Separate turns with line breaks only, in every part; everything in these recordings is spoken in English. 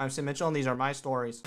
I'm Sam Mitchell, and these are my stories.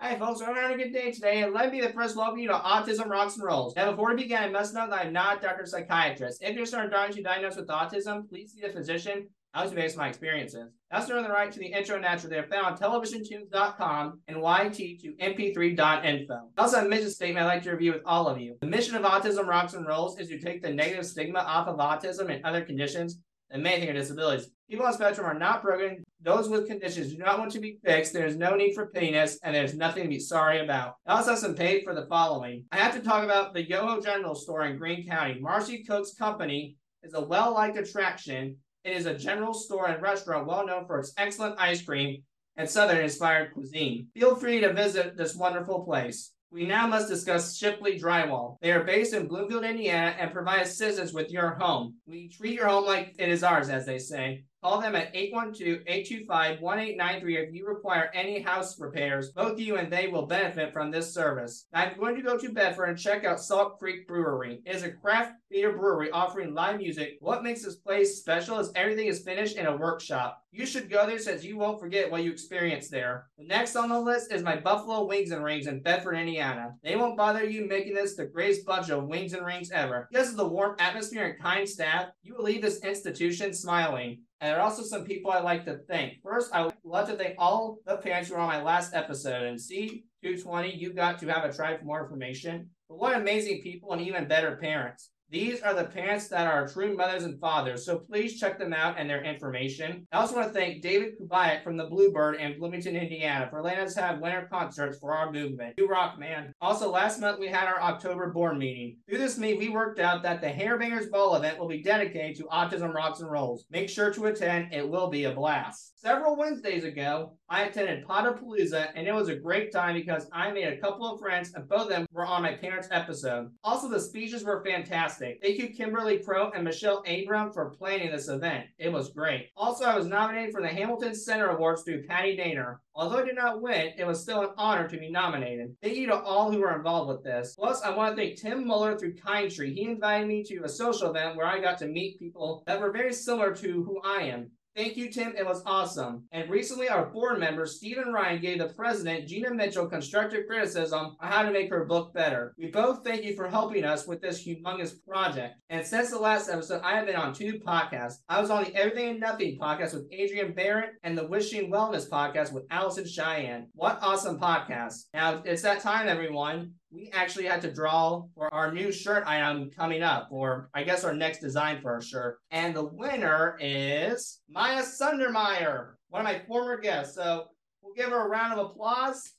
Hey folks, I'm having a good day today, and let me be the first welcome you to Autism Rocks and Rolls. Now, before we begin, I must note that I'm not a doctor psychiatrist. If you're starting to diagnosed with autism, please see a physician. I was based on my experiences. That's the right to the intro and natural. They're found on televisiontunes.com and YT to mp3.info. Also, a mission statement I'd like to review with all of you. The mission of Autism Rocks and Rolls is to take the negative stigma off of autism and other conditions and things are disabilities. People on spectrum are not broken. Those with conditions do not want to be fixed. There is no need for pittiness, and there's nothing to be sorry about. I also have some paid for the following. I have to talk about the Yoho General Store in Greene County. Marcy Cook's company is a well-liked attraction. It is a general store and restaurant well known for its excellent ice cream and Southern-inspired cuisine. Feel free to visit this wonderful place. We now must discuss Shipley Drywall. They are based in Bloomfield, Indiana, and provide assistance with your home. We treat your home like it is ours, as they say. Call them at 812-825-1893 if you require any house repairs. Both you and they will benefit from this service. I'm going to go to Bedford and check out Salt Creek Brewery. It is a craft beer brewery offering live music. What makes this place special is everything is finished in a workshop. You should go there since you won't forget what you experienced there. The next on the list is my Buffalo Wings and Rings in Bedford, Indiana. They won't bother you making this the greatest bunch of wings and rings ever. Because of the warm atmosphere and kind staff, you will leave this institution smiling. And there are also some people I'd like to thank. First, I would love to thank all the parents who were on my last episode. And C220, you got to have a try for more information. But what amazing people and even better parents. These are the parents that are true mothers and fathers, so please check them out and their information. I also want to thank David Kubayak from the Bluebird in Bloomington, Indiana for letting us have winter concerts for our movement. You rock, man. Also, last month we had our October board meeting. Through this meet, we worked out that the Hairbangers Ball event will be dedicated to Autism Rocks and Rolls. Make sure to attend, it will be a blast. Several Wednesdays ago, I attended Potapalooza, and it was a great time because I made a couple of friends, and both of them were on my parents' episode. Also, the speeches were fantastic. Thank you, Kimberly Crow and Michelle Abram, for planning this event. It was great. Also, I was nominated for the Hamilton Center Awards through Patty Daner. Although I did not win, it was still an honor to be nominated. Thank you to all who were involved with this. Plus, I want to thank Tim Muller through Kind Tree. He invited me to a social event where I got to meet people that were very similar to who I am. Thank you, Tim. It was awesome. And recently, our board member, Stephen Ryan, gave the president, Gina Mitchell, constructive criticism on how to make her book better. We both thank you for helping us with this humongous project. And since the last episode, I have been on two podcasts. I was on the Everything and Nothing podcast with Adrian Barrett and the Wishing Wellness podcast with Allison Cheyenne. What awesome podcasts. Now, it's that time, everyone we actually had to draw for our new shirt item coming up, or I guess our next design for our shirt. And the winner is Maya Sundermeyer, one of my former guests. So we'll give her a round of applause.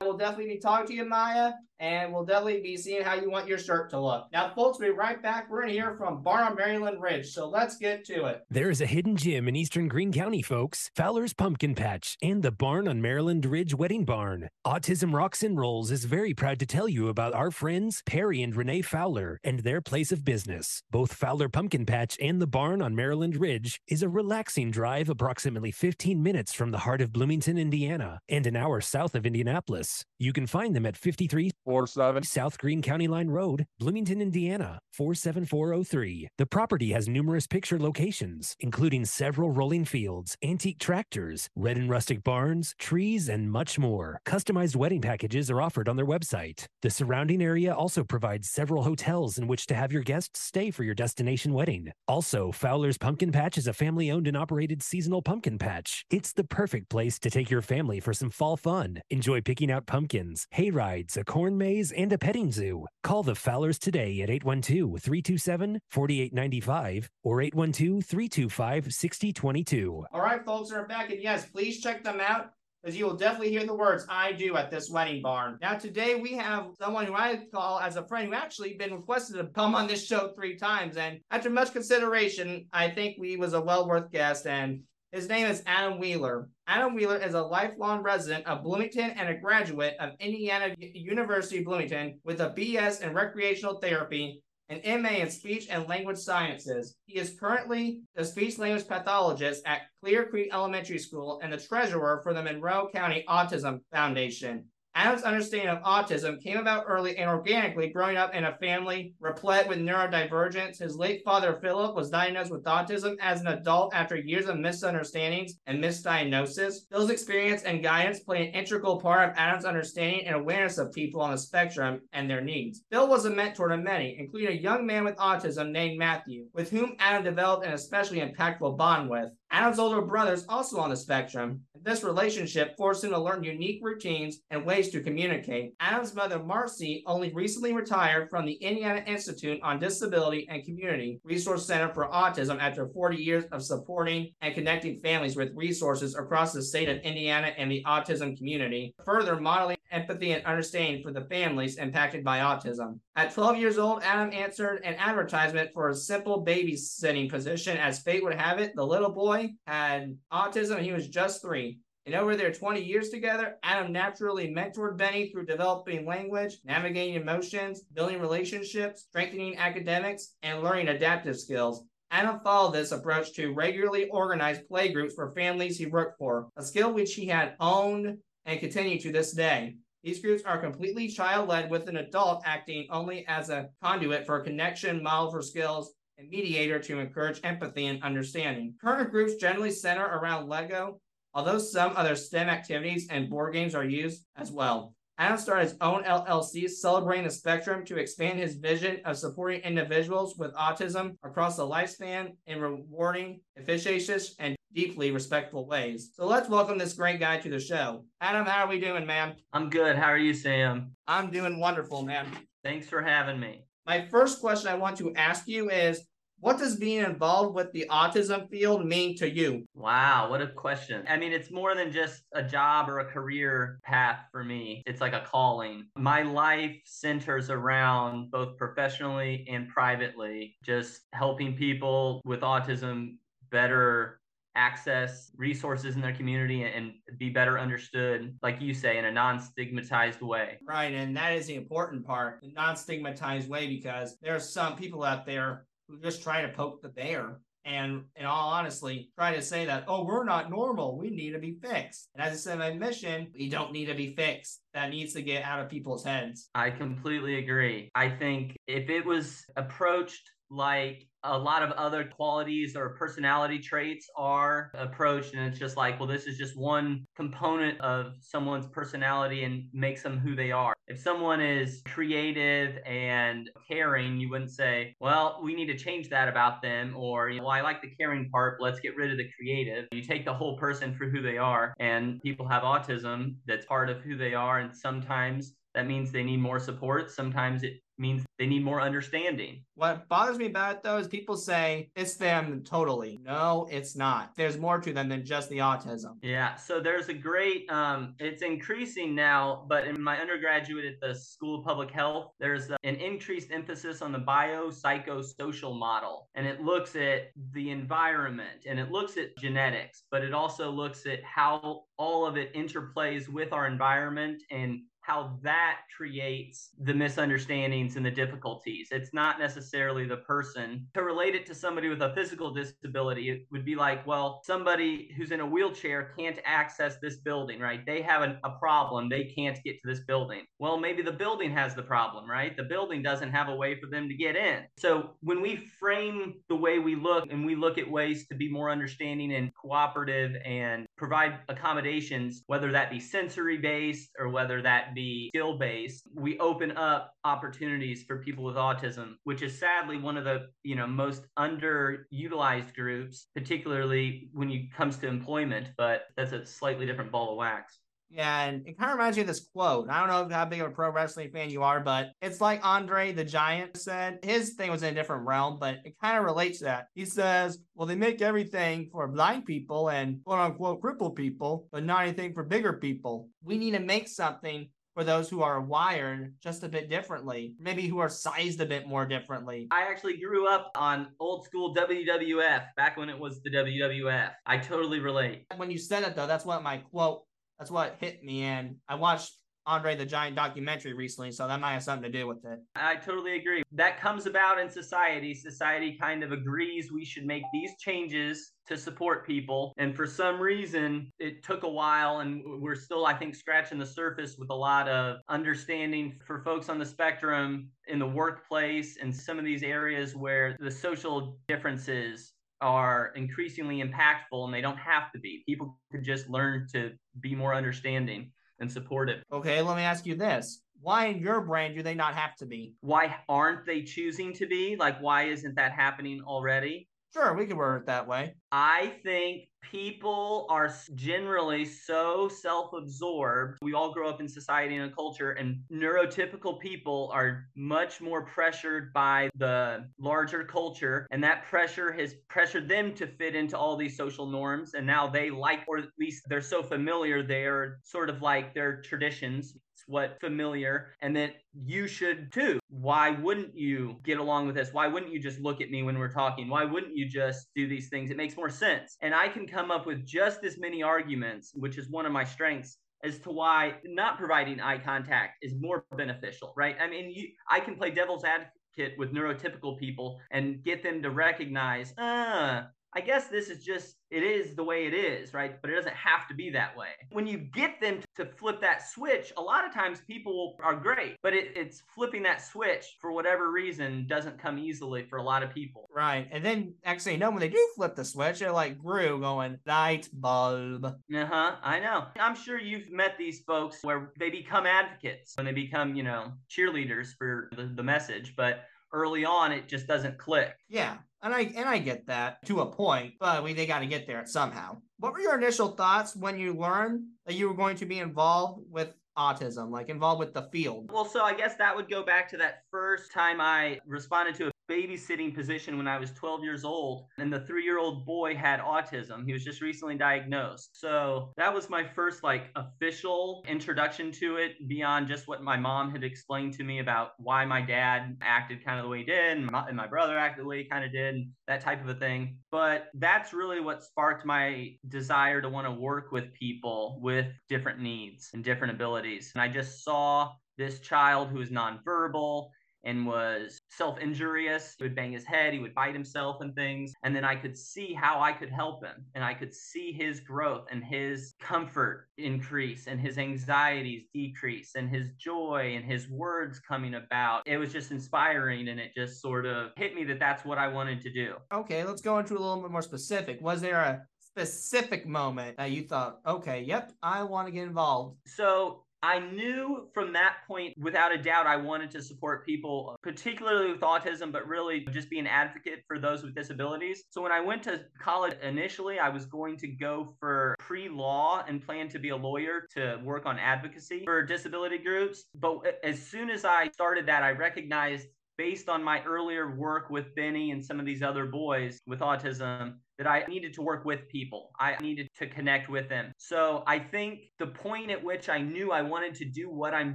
We'll definitely be talking to you, Maya and we'll definitely be seeing how you want your shirt to look. Now, folks, we'll be right back. We're to hear from Barn on Maryland Ridge, so let's get to it.
There is a hidden gem in eastern Greene County, folks. Fowler's Pumpkin Patch and the Barn on Maryland Ridge Wedding Barn. Autism Rocks and Rolls is very proud to tell you about our friends Perry and Renee Fowler and their place of business. Both Fowler Pumpkin Patch and the Barn on Maryland Ridge is a relaxing drive approximately 15 minutes from the heart of Bloomington, Indiana, and an hour south of Indianapolis. You can find them at 53
47
South Greene County Line Road, Bloomington, Indiana 47403. The property has numerous picture locations, including several rolling fields, antique tractors, red and rustic barns, trees, and much more. Customized wedding packages are offered on their website. The surrounding area also provides several hotels in which to have your guests stay for your destination wedding. Also, Fowler's Pumpkin Patch is a family owned and operated seasonal pumpkin patch. It's the perfect place to take your family for some fall fun. Enjoy picking out pumpkins, hay rides, a corn maze, and a petting zoo. Call the Fowlers today at 812 327 4895 or 812 325 6022.
All right, folks, we're back. And yes, please check them out because you will definitely hear the words I do at this wedding barn. Now, today we have someone who I call as a friend who actually been requested to come on this show three times. And after much consideration, I think we was a well worth guest. And his name is Adam Wheeler. Adam Wheeler is a lifelong resident of Bloomington and a graduate of Indiana University Bloomington with a BS in recreational therapy and MA in speech and language sciences. He is currently a speech language pathologist at Clear Creek Elementary School and the treasurer for the Monroe County Autism Foundation. Adam's understanding of autism came about early and organically growing up in a family replete with neurodivergence. His late father, Philip, was diagnosed with autism as an adult after years of misunderstandings and misdiagnosis. Phil's experience and guidance play an integral part of Adam's understanding and awareness of people on the spectrum and their needs. Phil was a mentor to many, including a young man with autism named Matthew, with whom Adam developed an especially impactful bond with. Adam's older brother is also on the spectrum. This relationship forced him to learn unique routines and ways to communicate. Adam's mother, Marcy, only recently retired from the Indiana Institute on Disability and Community Resource Center for Autism after 40 years of supporting and connecting families with resources across the state of Indiana and the autism community, further modeling empathy and understanding for the families impacted by autism. At 12 years old, Adam answered an advertisement for a simple babysitting position. As fate would have it, the little boy had autism he was just three. And over their 20 years together, Adam naturally mentored Benny through developing language, navigating emotions, building relationships, strengthening academics, and learning adaptive skills. Adam followed this approach to regularly organize playgroups for families he worked for, a skill which he had owned and continued to this day. These groups are completely child led, with an adult acting only as a conduit for connection, model for skills, and mediator to encourage empathy and understanding. Current groups generally center around Lego, although some other STEM activities and board games are used as well. Adam started his own LLC celebrating the spectrum to expand his vision of supporting individuals with autism across the lifespan in rewarding, efficacious, and deeply respectful ways. So let's welcome this great guy to the show. Adam, how are we doing, man?
I'm good. How are you, Sam?
I'm doing wonderful, man.
Thanks for having me.
My first question I want to ask you is what does being involved with the autism field mean to you?
Wow, what a question. I mean, it's more than just a job or a career path for me, it's like a calling. My life centers around both professionally and privately, just helping people with autism better access resources in their community and be better understood, like you say, in a non stigmatized way.
Right. And that is the important part, the non stigmatized way, because there are some people out there who just try to poke the bear and in all honestly try to say that oh we're not normal we need to be fixed and as i said in my mission we don't need to be fixed that needs to get out of people's heads
i completely agree i think if it was approached like a lot of other qualities or personality traits are approached and it's just like well this is just one component of someone's personality and makes them who they are if someone is creative and caring you wouldn't say well we need to change that about them or well i like the caring part let's get rid of the creative you take the whole person for who they are and people have autism that's part of who they are and sometimes that means they need more support. Sometimes it means they need more understanding.
What bothers me about it though is people say it's them totally. No, it's not. There's more to them than just the autism.
Yeah. So there's a great, um, it's increasing now, but in my undergraduate at the School of Public Health, there's an increased emphasis on the biopsychosocial model. And it looks at the environment and it looks at genetics, but it also looks at how all of it interplays with our environment and how that creates the misunderstandings and the difficulties. It's not necessarily the person. To relate it to somebody with a physical disability, it would be like, well, somebody who's in a wheelchair can't access this building, right? They have an, a problem. They can't get to this building. Well, maybe the building has the problem, right? The building doesn't have a way for them to get in. So when we frame the way we look and we look at ways to be more understanding and cooperative and provide accommodations, whether that be sensory based or whether that be skill based, we open up opportunities for people with autism, which is sadly one of the you know most underutilized groups, particularly when it comes to employment. But that's a slightly different ball of wax.
Yeah, and it kind of reminds me of this quote. I don't know how big of a pro wrestling fan you are, but it's like Andre the Giant said. His thing was in a different realm, but it kind of relates to that. He says, Well, they make everything for blind people and quote unquote crippled people, but not anything for bigger people. We need to make something for those who are wired just a bit differently, maybe who are sized a bit more differently.
I actually grew up on old school WWF back when it was the WWF. I totally relate.
When you said it though, that's what my quote that's what hit me. And I watched Andre the Giant documentary recently, so that might have something to do with it.
I totally agree. That comes about in society. Society kind of agrees we should make these changes to support people. And for some reason, it took a while, and we're still, I think, scratching the surface with a lot of understanding for folks on the spectrum in the workplace and some of these areas where the social differences are increasingly impactful and they don't have to be. People could just learn to be more understanding and supportive.
Okay, let me ask you this. Why in your brand do they not have to be?
Why aren't they choosing to be? Like, why isn't that happening already?
Sure, we could word it that way.
I think people are generally so self absorbed. We all grow up in society and a culture, and neurotypical people are much more pressured by the larger culture. And that pressure has pressured them to fit into all these social norms. And now they like, or at least they're so familiar, they're sort of like their traditions what familiar and that you should too. Why wouldn't you get along with this? Why wouldn't you just look at me when we're talking? Why wouldn't you just do these things? It makes more sense. And I can come up with just as many arguments, which is one of my strengths as to why not providing eye contact is more beneficial, right? I mean, you, I can play devil's advocate with neurotypical people and get them to recognize, ah, I guess this is just, it is the way it is, right? But it doesn't have to be that way. When you get them to flip that switch, a lot of times people are great, but it, it's flipping that switch for whatever reason doesn't come easily for a lot of people.
Right. And then actually, you know, when they do flip the switch, they're like Gru going, light bulb.
Uh huh. I know. I'm sure you've met these folks where they become advocates when they become, you know, cheerleaders for the, the message, but early on it just doesn't click.
Yeah. And I and I get that to a point, but we they got to get there somehow. What were your initial thoughts when you learned that you were going to be involved with autism, like involved with the field?
Well, so I guess that would go back to that first time I responded to a babysitting position when I was 12 years old, and the three year old boy had autism. He was just recently diagnosed. So that was my first, like, official introduction to it beyond just what my mom had explained to me about why my dad acted kind of the way he did, and my, brother acted the way he kind of did, that type of a thing. But that's really what sparked my desire to want to work with people with different needs and different abilities. And I just saw this child who is nonverbal and was self injurious. He would bang his head, he would bite himself and things. And then I could see how I could help him. And I could see his growth and his comfort increase and his anxieties decrease and his joy and his words coming about. It was just inspiring and it just sort of hit me that that's what I wanted to do.
Okay, let's go into a little bit more specific. Was there a specific moment that you thought, okay, yep, I want to get involved?
So I knew from that point, without a doubt, I wanted to support people, uh, particularly with autism, but really just be an advocate for those with disabilities. So when I went to college initially, I was going to go for pre law and plan to be a lawyer to work on advocacy for disability groups. But uh, as soon as I started that, I recognized based on my earlier work with Benny and some of these other boys with autism that I needed to work with people. I needed to connect with them. So I think the point at which I knew I wanted to do what I'm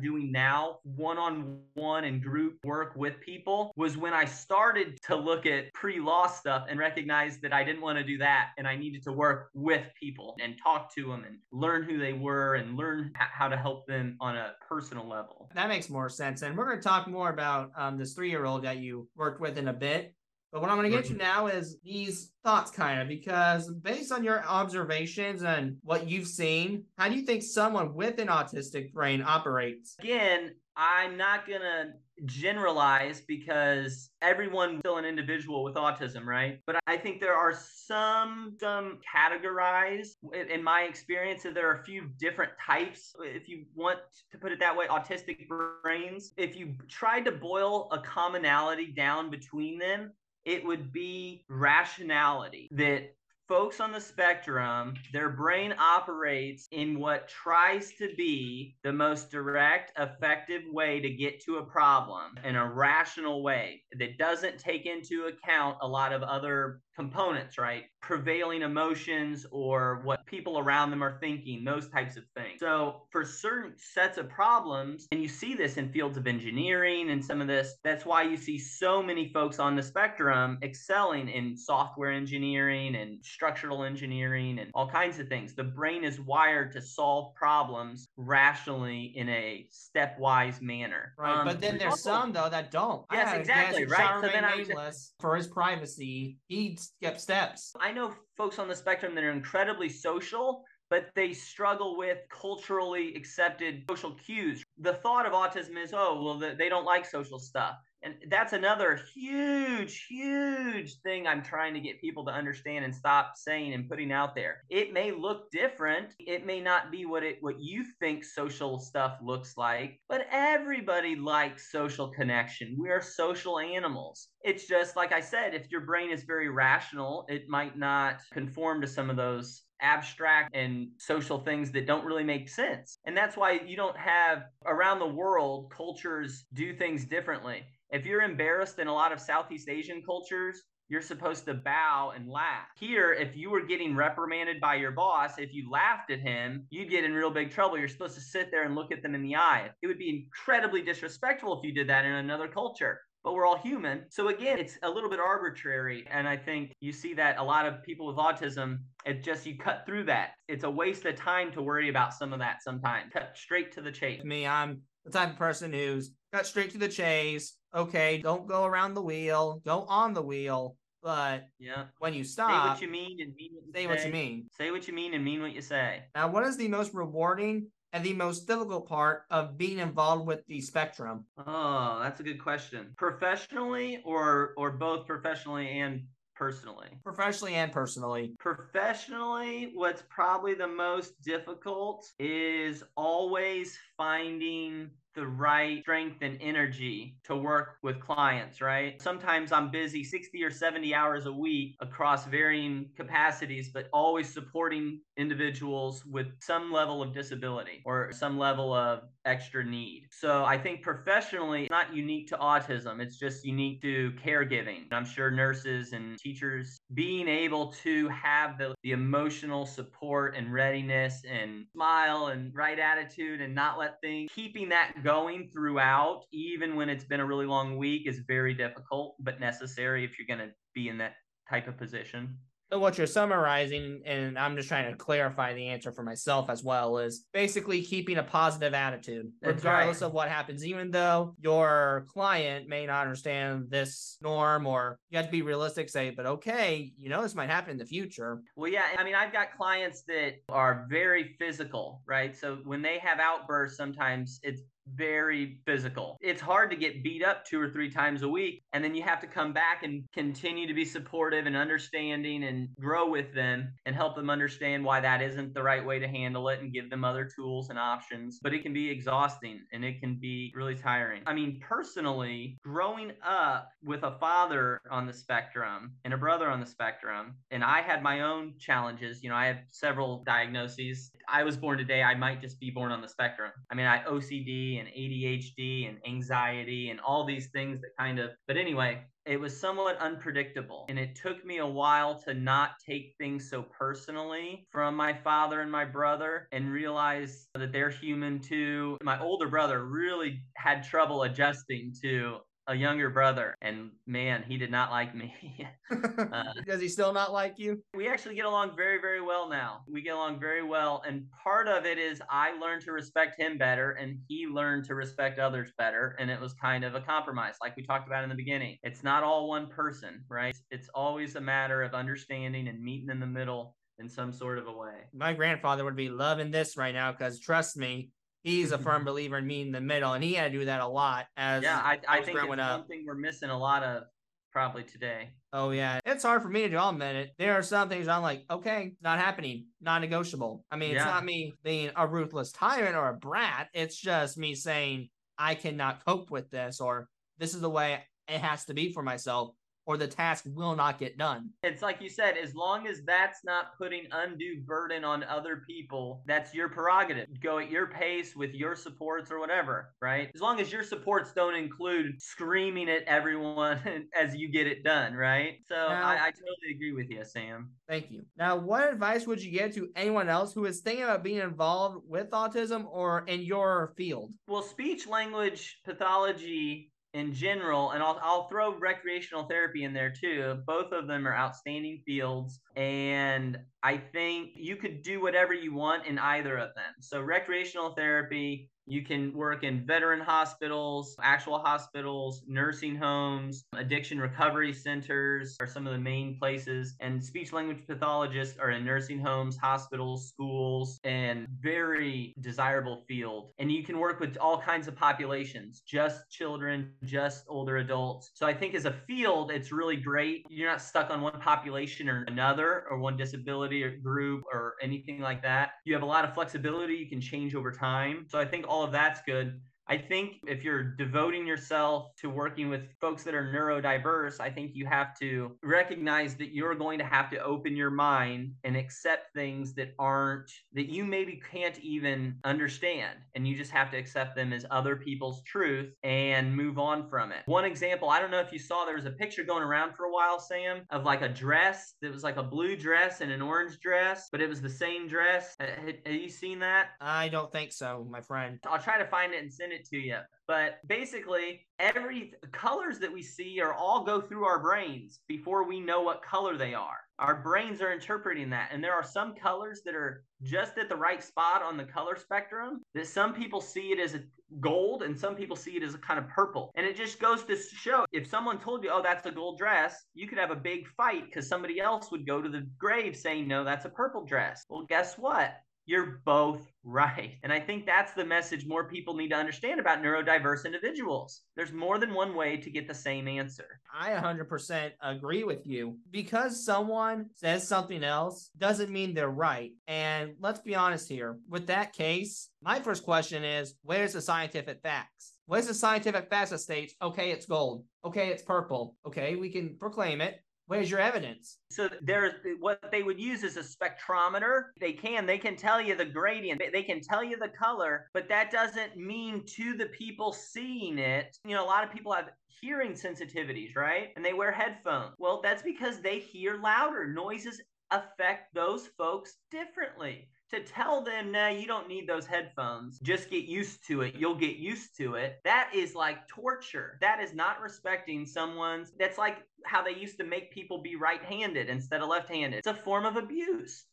doing now, one on one and group work with people, was when I started to look at pre law stuff and recognize that I didn't want to do that. And I needed to work with people and talk to them and learn who they were and learn how to help them on a personal level.
That makes more sense. And we're going to talk more about um, this three year old that you worked with in a bit. But what I'm going to get you now is these thoughts, kind of, because based on your observations and what you've seen, how do you think someone with an autistic brain operates?
Again, I'm not going to generalize because everyone's still an individual with autism, right? But I think there are some some categorized in my experience that there are a few different types if you want to put it that way autistic brains. If you tried to boil a commonality down between them, it would be rationality that folks on the spectrum, their brain operates in what tries to be the most direct, effective way to get to a problem in a rational way that doesn't take into account a lot of other components, right? Prevailing emotions or what people around them are thinking, those types of things. So, for certain sets of problems, and you see this in fields of engineering and some of this, that's why you see so many folks on the spectrum excelling in software engineering and structural engineering and all kinds of things. The brain is wired to solve problems rationally in a stepwise manner.
Right,
Um,
but then there's
also-
some though that don't.
Yes, exactly, right? So then I was-
for his privacy. He skipped steps.
I know folks on the spectrum that are incredibly social, but they struggle with culturally accepted social cues. The thought of autism is, oh, well, they don't like social stuff. And that's another huge, huge thing I'm trying to get people to understand and stop saying and putting out there. It may look different. It may not be what it what you think social stuff looks like, but everybody likes social connection. We are social animals. It's just like I said, if your brain is very rational, it might not conform to some of those abstract and social things that don't really make sense. And that's why you don't have around the world cultures do things differently. If you're embarrassed in a lot of Southeast Asian cultures, you're supposed to bow and laugh. Here, if you were getting reprimanded by your boss, if you laughed at him, you'd get in real big trouble. You're supposed to sit there and look at them in the eye. It would be incredibly disrespectful if you did that in another culture but we're all human. So again, it's a little bit arbitrary. And I think you see that a lot of people with autism, it just you cut through that. It's a waste of time to worry about some of that sometimes. Cut straight to the chase.
Me, I'm the type of person who's got straight to the chase. Okay, don't go around the wheel, go on the wheel. But
Yeah.
when you stop, Say
what you mean and mean what you
say
say.
what you mean.
Say what you mean and mean what you say.
Now, what is the most rewarding and the most difficult part of being involved with the spectrum?
Oh, that's a good question. Professionally or or both professionally and personally?
Professionally and personally.
Professionally, what's probably the most difficult is always finding the right strength and energy to work with clients, right? Sometimes I'm busy 60 or 70 hours a week across varying capacities, but always supporting individuals with some level of disability or some level of extra need. So I think professionally, it's not unique to autism, it's just unique to caregiving. I'm sure nurses and teachers being able to have the, the emotional support and readiness and smile and right attitude and not let things, keeping that going throughout, even when it's been a really long week, is very difficult, but necessary if you're going to be in that type of position.
What you're summarizing, and I'm just trying to clarify the answer for myself as well, is basically keeping a positive attitude, regardless
right.
of what happens. Even though your client may not understand this norm, or you have to be realistic, say, but okay, you know this might happen in the future.
Well, yeah, I mean, I've got clients that are very physical, right? So when they have outbursts, sometimes it's very physical. It's hard to get beat up two or three times a week, and then you have to come back and continue to be supportive and understanding and grow with them and help them understand why that isn't the right way to handle it and give them other tools and options. But it can be exhausting and it can be really tiring. I mean, personally, growing up with a father on the spectrum and a brother on the spectrum, and I had my own challenges. You know, I have several diagnoses. I was born today, I might just be born on the spectrum. I mean, I OCD and ADHD and anxiety and all these things that kind of, but anyway, it was somewhat unpredictable. And it took me a while to not take things so personally from my father and my brother and realize that they're human too. My older brother really had trouble adjusting to a younger brother, and man, he did not like me. Uh,
Does he still not like you?
we actually get along very very well now we get along very well and part of it is i learned to respect him better and he learned to respect others better and it was kind of a compromise like we talked about in the beginning it's not all one person right it's always a matter of understanding and meeting in the middle in some sort of a way
My grandfather would be loving this right now because trust me, he's a firm believer in meeting the middle, and he had to do that a lot as
yeah i, I think it's
growing up.
thing we're missing a lot of probably today
Oh yeah, it's hard for me to admit it. There are some things I'm like, okay, not happening, non-negotiable. I mean, it's not me being a ruthless tyrant or a brat. It's just me saying I cannot cope with this, or this is the way it has to be for myself, or the task will not get done.
It's like you said, as long as that's not putting undue burden on other people, that's your prerogative. Go at your pace with your supports or whatever, right? As long as your supports don't include screaming at everyone as you get it done, right? So
Now-
I, I totally agree with you, Sam.
Thank you. Now, what advice would you give to anyone else who is thinking about being involved with autism or in your field?
Well, speech language pathology in general, and I'll, I'll throw recreational therapy in there too. Both of them are outstanding fields. And I think you could do whatever you want in either of them. So, recreational therapy, you can work in veteran hospitals, actual hospitals, nursing homes, addiction recovery centers are some of the main places. And speech language pathologists are in nursing homes, hospitals, schools, and very desirable field. And you can work with all kinds of populations, just children, just older adults. So I think as a field, it's really great. You're not stuck on one population or another, or one disability or group or anything like that. You have a lot of flexibility. You can change over time. So I think all of that's good. I think if you're devoting yourself to working with folks that are neurodiverse, I think you have to recognize that you're going to have to open your mind and accept things that aren't, that you maybe can't even understand. And you just have to accept them as other people's truth and move on from it. One example, I don't know if you saw, there was a picture going around for a while, Sam, of like a dress that was like a blue dress and an orange dress, but it was the same dress. Uh, have you seen that?
I don't think so, my friend.
I'll try to find it and send it it to you. But basically, every colors that we see are all go through our brains before we know what color they are. Our brains are interpreting that. And there are some colors that are just at the right spot on the color spectrum that some people see it as a gold and some people see it as a kind of purple. And it just goes to show if someone told you, oh, that's a gold dress, you could have a big fight because somebody else would go to the grave saying, no, that's a purple dress. Well, guess what? You're both right. And I think that's the message more people need to understand about neurodiverse individuals. There's more than one way to get the same answer.
I 100% agree with you. Because someone says something else doesn't mean they're right. And let's be honest here with that case, my first question is where's the scientific facts? Where's the scientific facts that states, okay, it's gold, okay, it's purple, okay, we can proclaim it, Where's your evidence?
So there's what they would use is a spectrometer. They can they can tell you the gradient. They can tell you the color, but that doesn't mean to the people seeing it. You know, a lot of people have hearing sensitivities, right? And they wear headphones. Well, that's because they hear louder. Noises affect those folks differently to tell them, no, you don't need those headphones. Just get used to it. You'll get used to it. That is like torture. That is not respecting someone's. That's like how they used to make people be right handed instead of left handed. It's a form of abuse.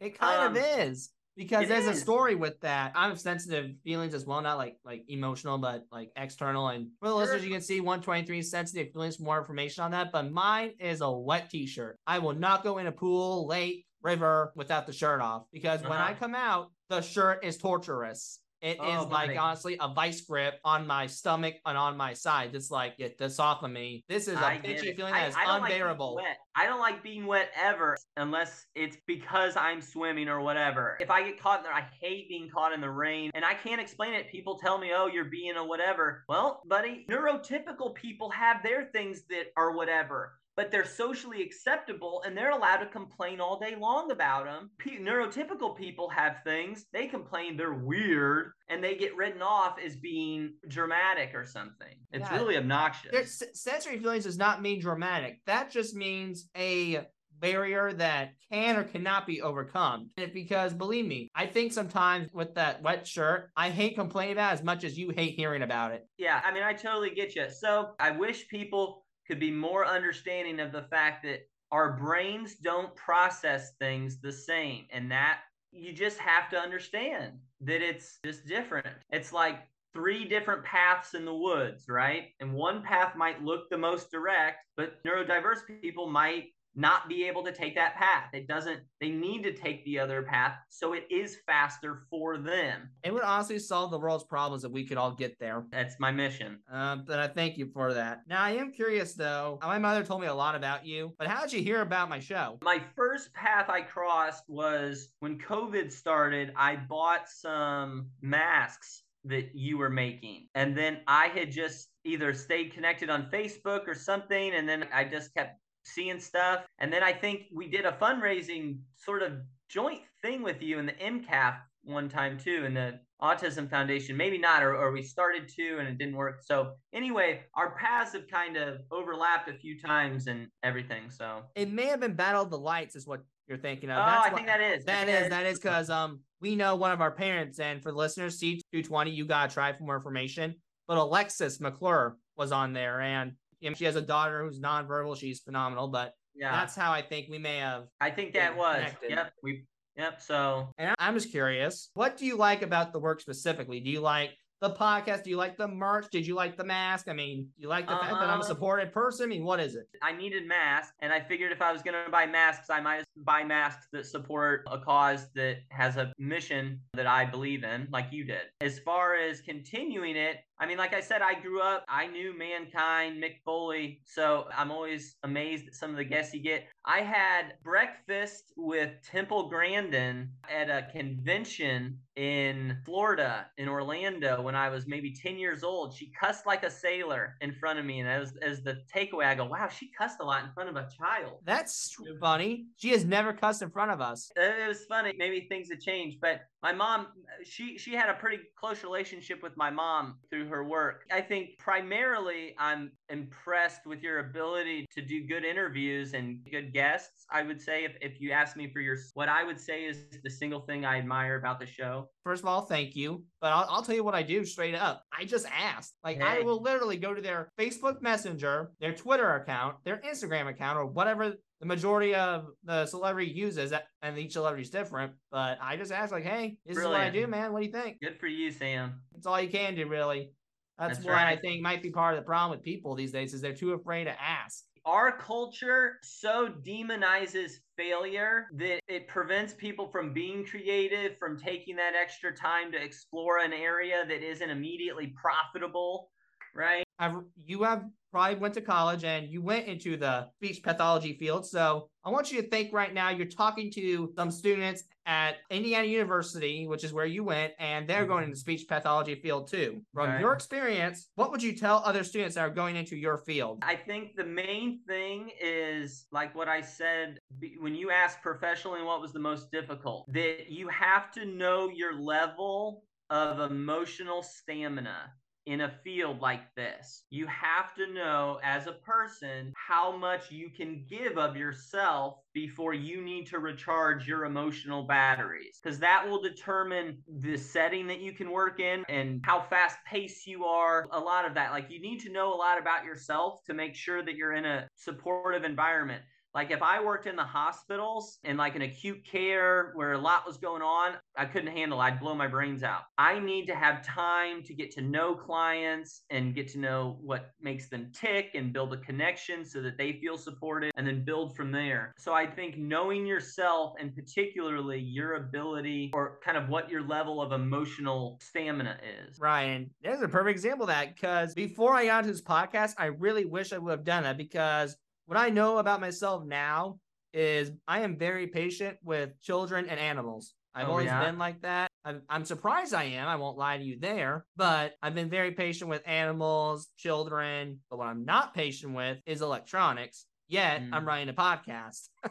It kind um, of is because there's is. a story with that. I'm sensitive feelings as well, not like like emotional, but like external. And for the sure. listeners, you can see 123 sensitive feelings. More information on that, but mine is a wet T-shirt. I will not go in a pool lake, river without the shirt off because uh-huh. when I uh-huh. come out, the shirt is torturous. It oh, is like honestly a vice grip on my stomach and on my side. It's like get this off of me. This is a I pitchy feeling that is I unbearable.
Like I don't like being wet ever unless it's because I'm swimming or whatever. If I get caught in there, I hate being caught in the rain and I can't explain it. People tell me, oh, you're being a whatever. Well, buddy, neurotypical people have their things that are whatever but they're socially acceptable and they're allowed to complain all day long about them. P- neurotypical people have things, they complain they're weird and they get written off as being dramatic or something. It's yeah. really obnoxious.
sensory feelings does not mean dramatic, that just means a barrier that can or cannot be overcome. because believe me, I think sometimes with that wet shirt, I hate complaining about as much as you hate hearing about it.
Yeah, I mean, I totally get you. So I wish people could be more understanding of the fact that our brains don't process things the same. And that you just have to understand that it's just different. It's like three different paths in the woods, right? And one path might look the most direct, but neurodiverse people might not be able to take that path. It doesn't, they need to take the other path. So it is faster for them.
It would honestly solve the world's problems if we could all get there.
That's my mission.
Um, but I thank you for that. Now, I am curious though. My mother told me a lot about you, but how did you hear about my show?
My first path I crossed was when COVID started, I bought some masks that you were making. And then I had just either stayed connected on Facebook or something. And then I just kept seeing stuff. And then I think we did a fundraising sort of joint thing with you in the MCAF one time too, in the Autism Foundation. Maybe not, or, or we started to and it didn't work. So anyway, our paths have kind of overlapped a few times and everything. So
it may have been Battle of the Lights, is what you're thinking of.
Oh,
That's
I what, think that is.
That is, that is because um we know one of our parents, and for listeners, C220, you gotta try for more information. But Alexis McClure was on there, and you know, she has a daughter who's nonverbal. She's phenomenal, but
Yeah.
that's how I think we may have.
I think that was.
connected.
Yep. We yep. So
And I- I'm just curious, what do you like about the work specifically? Do you like the podcast? Do you like the merch? Did you like the mask? I mean, you like the fact that I'm a
Uh,
supported person? I mean, what is it?
I needed masks, and I figured if I was going to buy masks, I might buy masks that support a cause that has a mission that I believe in, like you did. As far as continuing it, I mean, like I said, I grew up, I knew Mankind, Mick Foley, so I'm always amazed at some of the guests you get. I had breakfast with Temple Grandin at a convention in Florida, in Orlando, when I was maybe 10 years old. She cussed like a sailor in front of me. And as, as the takeaway, I go, wow, she cussed a lot in front of a child.
That's funny. She has never cussed in front of us.
It was funny. Maybe things have changed, but my mom, she she had a pretty close relationship with my mom through her work. I think primarily I'm impressed with your ability to do good interviews and good guests. I would say if, if you ask me for your what I would say is the single thing I admire about the show.
First of all, thank you. But I'll, I'll tell you what I do straight up. I just asked. Like, I will literally go to their Facebook Messenger, their Twitter account, their Instagram account, or whatever the majority of the celebrity uses. That, and each celebrity is different. But I just ask, like, hey, this is what I do, man. What do you think?
Good for you, Sam.
That's all you can do, really. That's,
That's
what I think might be part of the problem with people these days is they're too afraid to ask.
our culture so demonizes failure that it prevents people from being creative, from taking that extra time to explore an area that isn't immediately profitable, right?
I've, you have probably went to college and you went into the speech pathology field. So I want you to think right now you're talking to some students at Indiana University, which is where you went, and they're going into the speech pathology field too. From
Right.
your experience, what would you tell other students that are going into your field?
I think the main thing is like what I said when you asked professionally what was the most difficult, that you have to know your level of emotional stamina in a field like this. You have to know as a person how much you can give of yourself before you need to recharge your emotional batteries because that will determine the setting that you can work in and how fast paced you are a lot of that like you need to know a lot about yourself to make sure that you're in a supportive environment like if I worked in the hospitals and like an acute care where a lot was going on, I couldn't handle. I'd blow my brains out. I need to have time to get to know clients and get to know what makes them tick and build a connection so that they feel supported and then build from there. So I think knowing yourself and particularly your ability or kind of what your level of emotional stamina is.
Ryan, there's a perfect example of that because before I got into this podcast, I really wish I would have done that because what I know about myself now is I am very patient with children and animals. I've
Oh,
always
yeah?
been like that. I'm, I'm surprised I am. I won't lie to you there, but I've been very patient with animals, children. But what I'm not patient with is electronics. Yet
Mm.
I'm writing a podcast.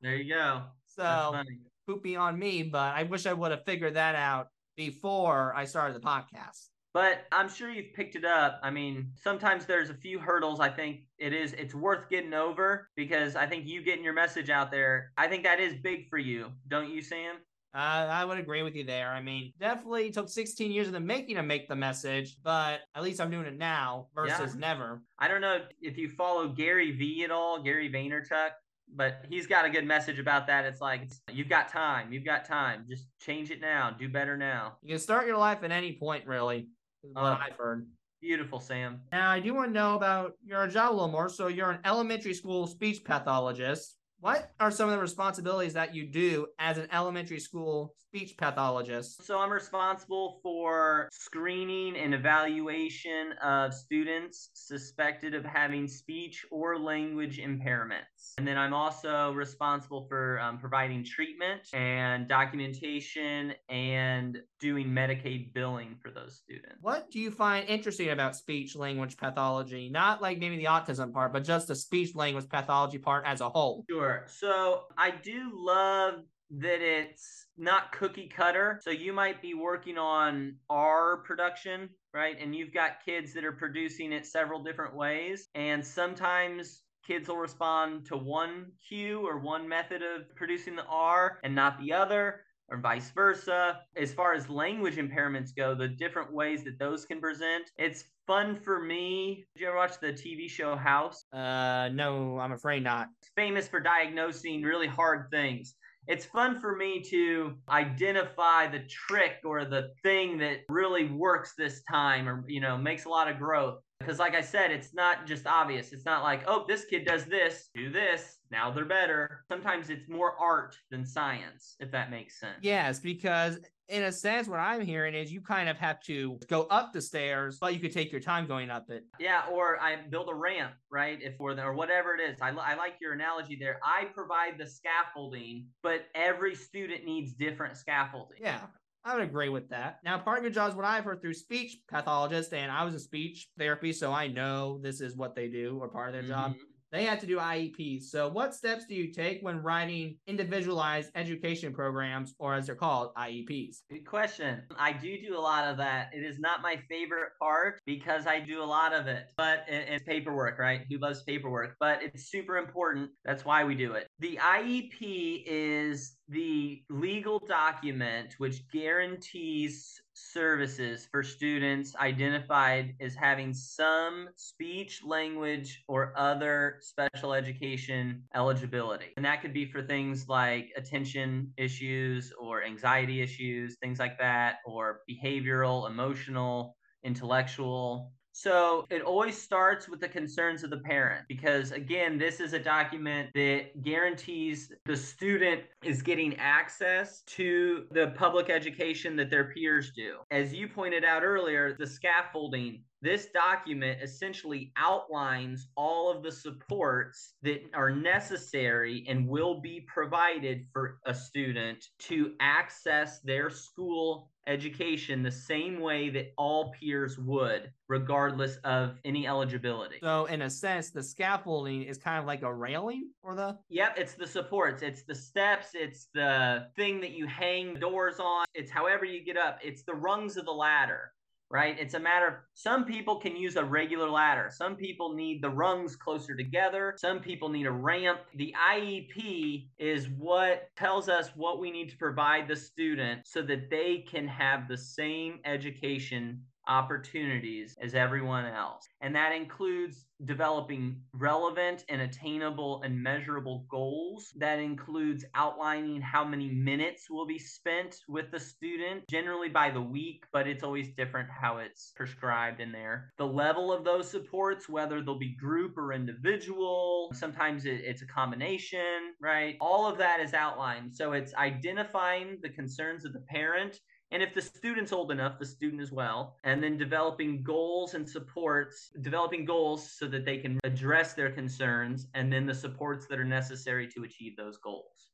There you go.
So poopy on me, but I wish I would have figured that out before I started the podcast.
But I'm sure you've picked it up. I mean, sometimes there's a few hurdles I think it is it's worth getting over because I think you getting your message out there, I think that is big for you. Don't you, Sam?
Uh, I would agree with you there. I mean, definitely took 16 years in the making to make the message, but at least I'm doing it now versus
Yeah.
never.
I don't know if you follow Gary V at all, Gary Vaynerchuk, but he's got a good message about that. It's like you've got time, you've got time. Just change it now, do better now.
You can start your life at any point, really, is what
Oh.
I've.
Beautiful, Sam.
Now, I do want to know about your job a little more. So, you're an elementary school speech pathologist. What are some of the responsibilities that you do as an elementary school speech pathologist?
So I'm responsible for screening and evaluation of students suspected of having speech or language impairments. And then I'm also responsible for um, providing treatment and documentation and doing Medicaid billing for those students.
What do you find interesting about speech language pathology? Not like maybe the autism part, but just the speech language pathology part as a whole.
Sure. So I do love that it's not cookie cutter. So you might be working on our production, right? And you've got kids that are producing it several different ways. And sometimes kids will respond to one cue or one method of producing the R and not the other. or vice versa. As far as language impairments go, the different ways that those can present, it's fun for me. Did you ever watch the TV show House?
Uh, no, I'm afraid not.
It's famous for diagnosing really hard things. It's fun for me to identify the trick or the thing that really works this time or, you know, makes a lot of growth. Because, like I said, it's not just obvious. It's not like, oh, this kid does this, do this, now they're better. Sometimes it's more art than science, if that makes sense.
Yes, because in a sense, what I'm hearing is you kind of have to go up the stairs, but you could take your time going up it.
Yeah, or I build a ramp, right? If for the, or whatever it is. I, I like your analogy there. I provide the scaffolding, but every student needs different scaffolding.
Yeah. I would agree with that. Now, part of your job is what I've heard through speech pathologists, and I was in speech therapy, so I know this is what they do or part of their mm-hmm. job. They had to do IEPs. So, what steps do you take when writing individualized education programs, or as they're called, IEPs?
Good question. I do do a lot of that. It is not my favorite part because I do a lot of it, but it's paperwork, right? Who loves paperwork? But it's super important. That's why we do it. The IEP is the legal document which guarantees services for students identified as having some speech, language, or other special education eligibility. And that could be for things like attention issues or anxiety issues, things like that, or behavioral, emotional, intellectual, so it always starts with the concerns of the parent because, again, this is a document that guarantees the student is getting access to the public education that their peers do. As you pointed out earlier, the scaffolding this document essentially outlines all of the supports that are necessary and will be provided for a student to access their school education the same way that all peers would, regardless of any eligibility.
So, in a sense, the scaffolding is kind of like a railing for the.
Yep, it's the supports, it's the steps, it's the thing that you hang doors on, it's however you get up, it's the rungs of the ladder right? It's a matter of some people can use a regular ladder. Some people need the rungs closer together. Some people need a ramp. The IEP is what tells us what we need to provide the student so that they can have the same education opportunities as everyone else. And that includes developing relevant and attainable and measurable goals. That includes outlining how many minutes will be spent with the student, generally by the week, but it's always different how it's prescribed in there. The level of those supports, whether they'll be group or individual, sometimes it, it's a combination, right? All of that is outlined. So it's identifying the concerns of the parent and if the student's old enough, the student as well, and then developing goals and supports, developing goals so that they can address their concerns, and then the supports that are necessary to achieve those goals.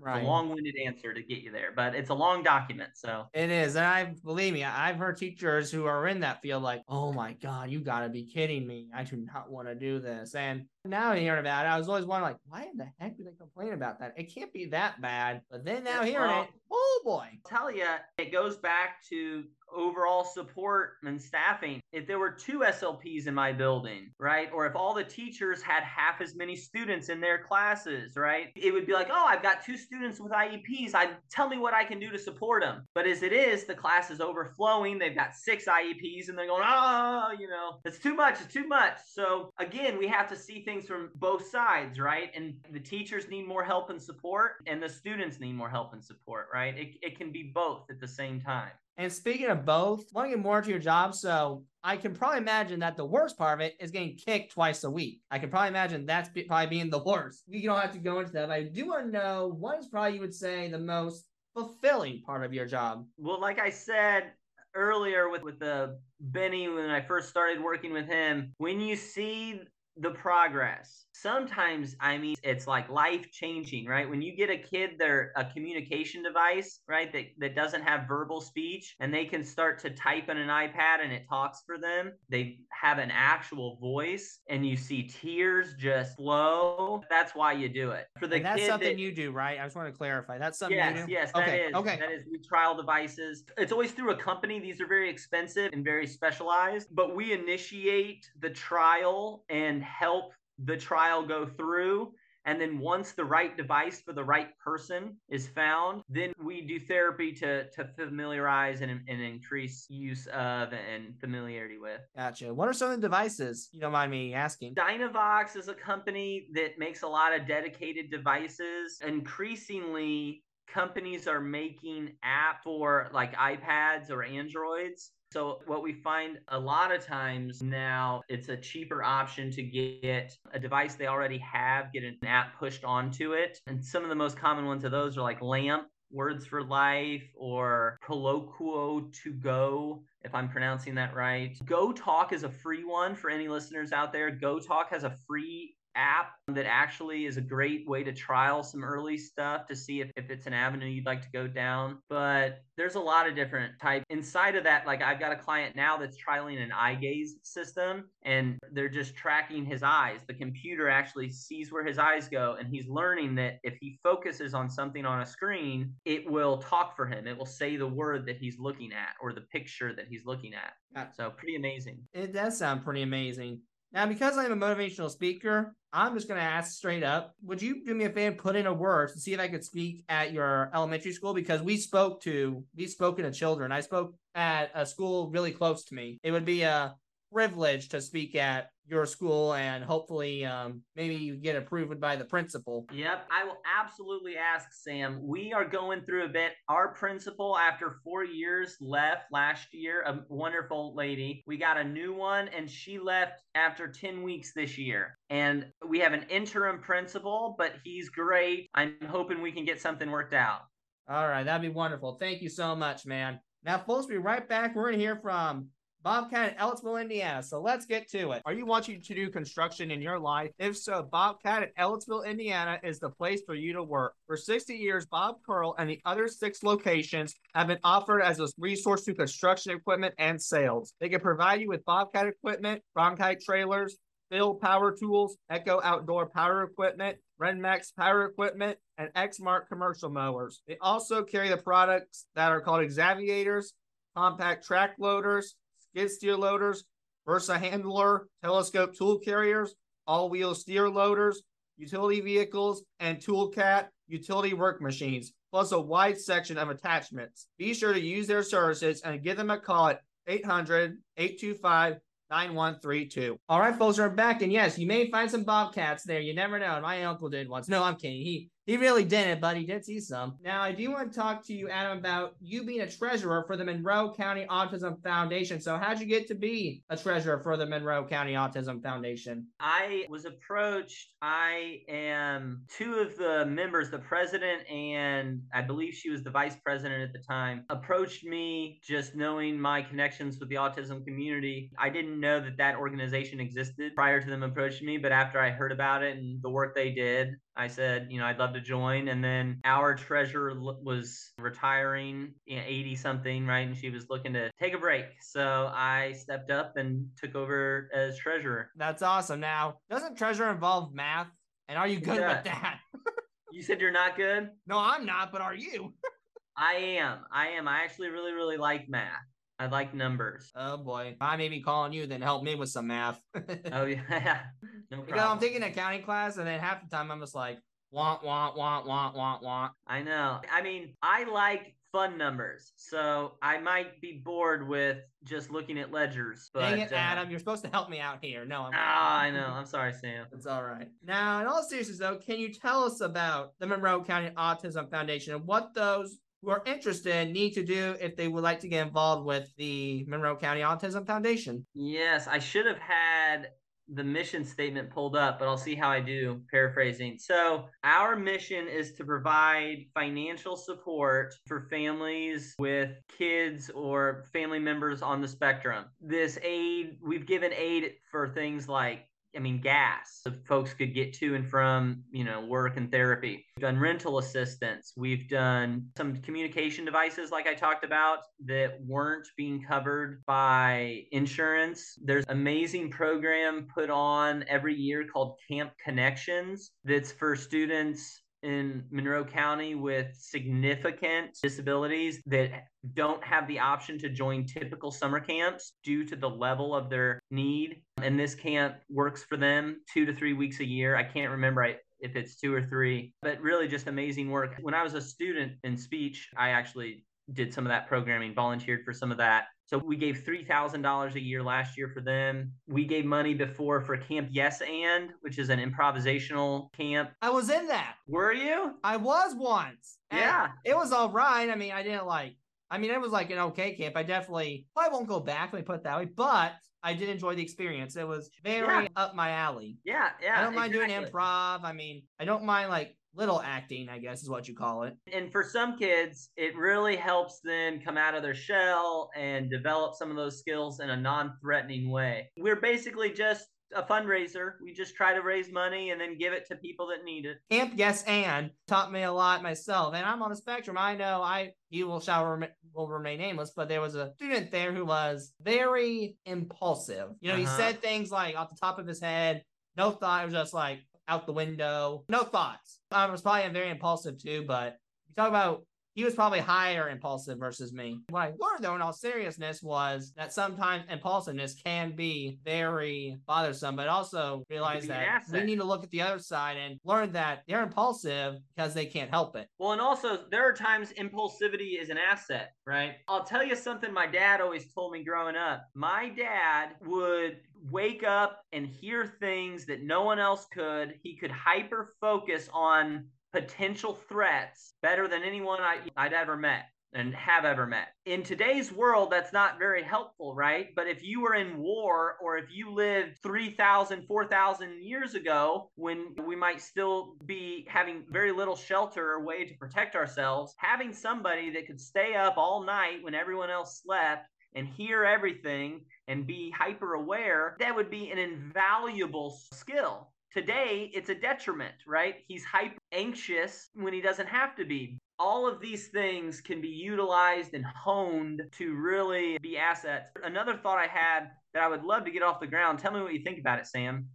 Right. It's a long-winded answer to get you there, but it's a long document, so
it is. And I believe me, I've heard teachers who are in that field like, "Oh my god, you got to be kidding me! I do not want to do this." And now hearing about it, I was always wondering, like, why in the heck do they complain about that? It can't be that bad. But then now hearing well, it, oh boy,
tell you, it goes back to overall support and staffing. If there were two SLPs in my building, right? Or if all the teachers had half as many students in their classes, right? It would be like, oh, I've got two students with IEPs. I tell me what I can do to support them. But as it is, the class is overflowing. They've got six IEPs and they're going, oh, you know, it's too much. It's too much. So again, we have to see things from both sides, right? And the teachers need more help and support and the students need more help and support, right? It, it can be both at the same time.
And speaking of both, want to get more into your job. So I can probably imagine that the worst part of it is getting kicked twice a week. I can probably imagine that's be, probably being the worst. We don't have to go into that. But I do want to know what is probably you would say the most fulfilling part of your job.
Well, like I said earlier with with the Benny when I first started working with him, when you see the progress. Sometimes, I mean, it's like life changing, right? When you get a kid, they're a communication device, right, that, that doesn't have verbal speech and they can start to type on an iPad and it talks for them. They have an actual voice and you see tears just flow. That's why you do it.
For the and that's something that, you do, right? I just want to clarify. That's something
yes,
you do?
Yes, okay. that is. Okay. That is. We trial devices. It's always through a company. These are very expensive and very specialized, but we initiate the trial and help the trial go through And then once the right device for the right person is found, then we do therapy to, to familiarize and, and increase use of and familiarity with.
Gotcha. What are some of the devices? You don't mind me asking?
Dynavox is a company that makes a lot of dedicated devices. Increasingly, companies are making app for like iPads or Androids. So what we find a lot of times now it's a cheaper option to get a device they already have, get an app pushed onto it. And some of the most common ones of those are like LAMP, Words for Life, or Colloquo to Go, if I'm pronouncing that right. Go Talk is a free one for any listeners out there. Go Talk has a free app that actually is a great way to trial some early stuff to see if, if it's an avenue you'd like to go down. But there's a lot of different type inside of that. Like I've got a client now that's trialing an eye gaze system and they're just tracking his eyes. The computer actually sees where his eyes go and he's learning that if he focuses on something on a screen, it will talk for him. It will say the word that he's looking at or the picture that he's looking at. So pretty amazing.
It does sound pretty amazing. Now, because I'm a motivational speaker, I'm just going to ask straight up Would you do me a favor, put in a word to see if I could speak at your elementary school? Because we spoke to, we've spoken to children. I spoke at a school really close to me. It would be a privilege to speak at your school and hopefully um, maybe you get approved by the principal.
Yep, I will absolutely ask Sam. We are going through a bit. Our principal, after four years, left last year, a wonderful lady. We got a new one, and she left after 10 weeks this year. And we have an interim principal, but he's great. I'm hoping we can get something worked out.
All right, that'd be wonderful. Thank you so much, man. Now, folks, we'll be right back. We're going to hear from Bobcat at Ellettsville, Indiana. So let's get to it. Are you wanting to do construction in your life? If so, Bobcat at Ellettsville, Indiana is the place for you to work. For 60 years, Bob Curl and the other six locations have been offered as a resource to construction equipment and sales. They can provide you with Bobcat equipment, Bronchite trailers, Phil power tools, Echo outdoor power equipment, Renmax power equipment, and Exmark commercial mowers. They also carry the products that are called Exaviators, compact track loaders, skid steer loaders, VersaHandler, telescope tool carriers, all wheel steer loaders, utility vehicles, and Toolcat utility work machines, plus a wide section of attachments. Be sure to use their services and give them a call at 800 825 9132. All right, folks, we're back. And yes, you may find some bobcats there. You never know. My uncle did once. No, I'm kidding. He he really didn't, but he did see some. Now, I do want to talk to you, Adam, about you being a treasurer for the Monroe County Autism Foundation. So, how'd you get to be a treasurer for the Monroe County Autism Foundation?
I was approached. I am two of the members, the president and I believe she was the vice president at the time, approached me just knowing my connections with the autism community. I didn't know that that organization existed prior to them approaching me, but after I heard about it and the work they did, I said, you know, I'd love to join. And then our treasurer was retiring, 80 something, right? And she was looking to take a break. So I stepped up and took over as treasurer.
That's awesome. Now, doesn't treasurer involve math? And are you good yeah. with that?
you said you're not good?
No, I'm not, but are you?
I am. I am. I actually really, really like math. I like numbers.
Oh boy. I may be calling you, then help me with some math.
oh yeah.
No problem. because I'm taking an accounting class and then half the time I'm just like, want, want, want, want, want, want.
I know. I mean, I like fun numbers. So I might be bored with just looking at ledgers. But,
Dang it, uh, Adam. You're supposed to help me out here. No, I'm
Ah, I know. I'm sorry, Sam.
It's all right. Now, in all seriousness, though, can you tell us about the Monroe County Autism Foundation and what those who are interested need to do if they would like to get involved with the Monroe County Autism Foundation?
Yes, I should have had the mission statement pulled up, but I'll see how I do paraphrasing. So, our mission is to provide financial support for families with kids or family members on the spectrum. This aid, we've given aid for things like I mean, gas so folks could get to and from, you know, work and therapy. We've done rental assistance. We've done some communication devices, like I talked about, that weren't being covered by insurance. There's amazing program put on every year called Camp Connections that's for students in Monroe County with significant disabilities that don't have the option to join typical summer camps due to the level of their need. And this camp works for them two to three weeks a year. I can't remember. If it's two or three, but really just amazing work. When I was a student in speech, I actually did some of that programming, volunteered for some of that. So we gave $3,000 a year last year for them. We gave money before for Camp Yes And, which is an improvisational camp.
I was in that.
Were you?
I was once.
Yeah.
It was all right. I mean, I didn't like, I mean, it was like an okay camp. I definitely, I won't go back, let me put it that way, but I did enjoy the experience. It was very
Yeah.
up my alley.
Yeah, yeah.
I don't mind doing improv. I mean, I don't mind like little acting, I guess is what you call it.
And for some kids, it really helps them come out of their shell and develop some of those skills in a non threatening way. We're basically just a fundraiser. We just try to raise money and then give it to people that need it.
Camp Yes and taught me a lot myself, and I'm on a spectrum. I know I he will shall rem- will remain nameless, but there was a student there who was very impulsive. You know, he
Uh-huh.
said things like off the top of his head, no thought. It was just like out the window, no thoughts. I was probably very impulsive too, but you talk about he was probably higher impulsive versus me. What I learned though, in all seriousness, was that sometimes impulsiveness can be very bothersome, but also realize that we need to look at the other side and learn that they're impulsive because they can't help it.
Well, and also there are times impulsivity is an asset, right? I'll tell you something my dad always told me growing up. My dad would wake up and hear things that no one else could. He could hyper focus on potential threats better than anyone I, I'd ever met and have ever met. In today's world, that's not very helpful, right? But if you were in war or if you lived 3,000, 4,000 years ago, when we might still be having very little shelter or way to protect ourselves, having somebody that could stay up all night when everyone else slept and hear everything and be hyper aware, that would be an invaluable skill. Today, it's a detriment, right? He's hyper anxious when he doesn't have to be. All of these things can be utilized and honed to really be assets. Another thought I had that I would love to get off the ground, tell me what you think about it, Sam.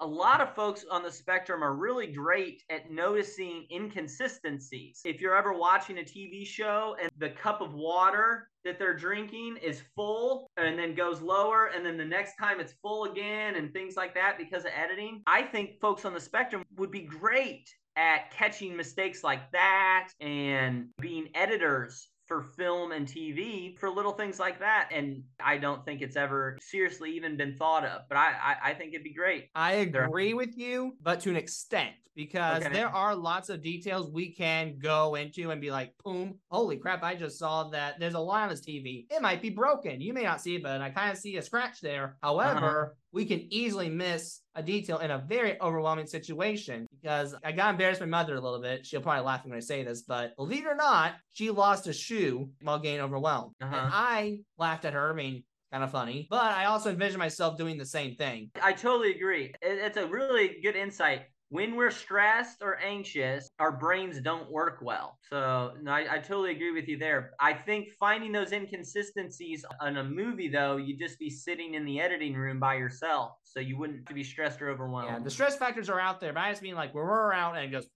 A lot of folks on the spectrum are really great at noticing inconsistencies. If you're ever watching a TV show and the cup of water that they're drinking is full and then goes lower, and then the next time it's full again, and things like that because of editing, I think folks on the spectrum would be great at catching mistakes like that and being editors for film and TV for little things like that. And I don't think it's ever seriously even been thought of, but I, I, I think it'd be great.
I
There-
agree with you, but to an extent, because
Okay.
there are lots of details we can go into and be like, boom, holy crap, I just saw that there's a line on this TV. It might be broken. You may not see it, but I kind of see a scratch there. Uh-huh. However, we can easily miss a detail in a very overwhelming situation because I got embarrassed my mother a little bit. She'll probably laugh when I say this, but believe it or not, she lost a shoe while getting overwhelmed.
Uh-huh.
And I laughed at her. I mean, kind of funny, but I also envision myself doing the same thing.
I totally agree. It's a really good insight. When we're stressed or anxious, our brains don't work well. So no, I, I totally agree with you there. I think finding those inconsistencies in a movie, though, you'd just be sitting in the editing room by yourself. So you wouldn't be stressed or overwhelmed.
Yeah, the stress factors are out there, but I just mean like where we're out and it goes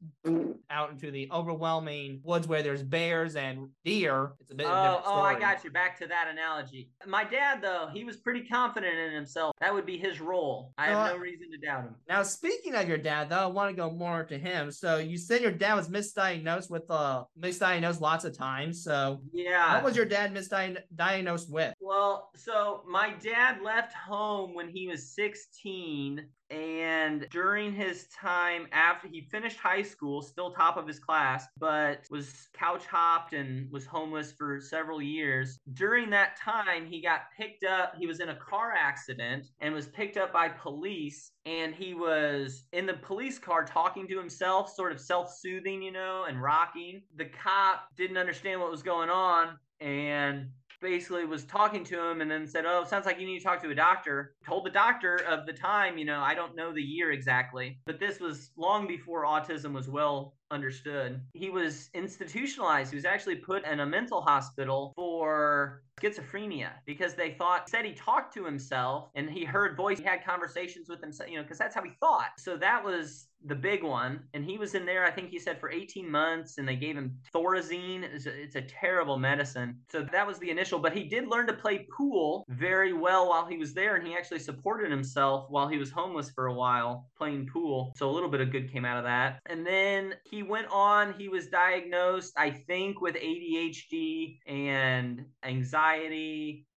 out into the overwhelming woods where there's bears and deer. It's a bit. of a
Oh, oh, I got you. Back to that analogy. My dad, though, he was pretty confident in himself. That would be his role. I have
Uh,
no reason to doubt him.
Now, speaking of your dad, though, want to go more to him. So you said your dad was misdiagnosed with uh misdiagnosed lots of times. So
Yeah.
what was your dad misdiagnosed with?
Well, so my dad left home when he was 16 and during his time after he finished high school, still top of his class, but was couch hopped and was homeless for several years. During that time, he got picked up. He was in a car accident and was picked up by police and he was in the police car talking to himself, sort of self-soothing, you know, and rocking. The cop didn't understand what was going on and basically was talking to him and then said, Oh, sounds like you need to talk to a doctor. Told the doctor of the time, you know, I don't know the year exactly, but this was long before autism was well understood. He was institutionalized. He was actually put in a mental hospital for schizophrenia because they thought said he talked to himself and he heard voice he had conversations with himself you know because that's how he thought. So that was the big one. And he was in there i think he said for 18 months and they gave him thorazine. It's a, it's a terrible medicine. So that was the initial but he did learn to play pool very well while he was there and he actually supported himself while he was homeless for a while playing pool. So a little bit of good came out of that. And then he went on he was diagnosed i think with adhd and anxiety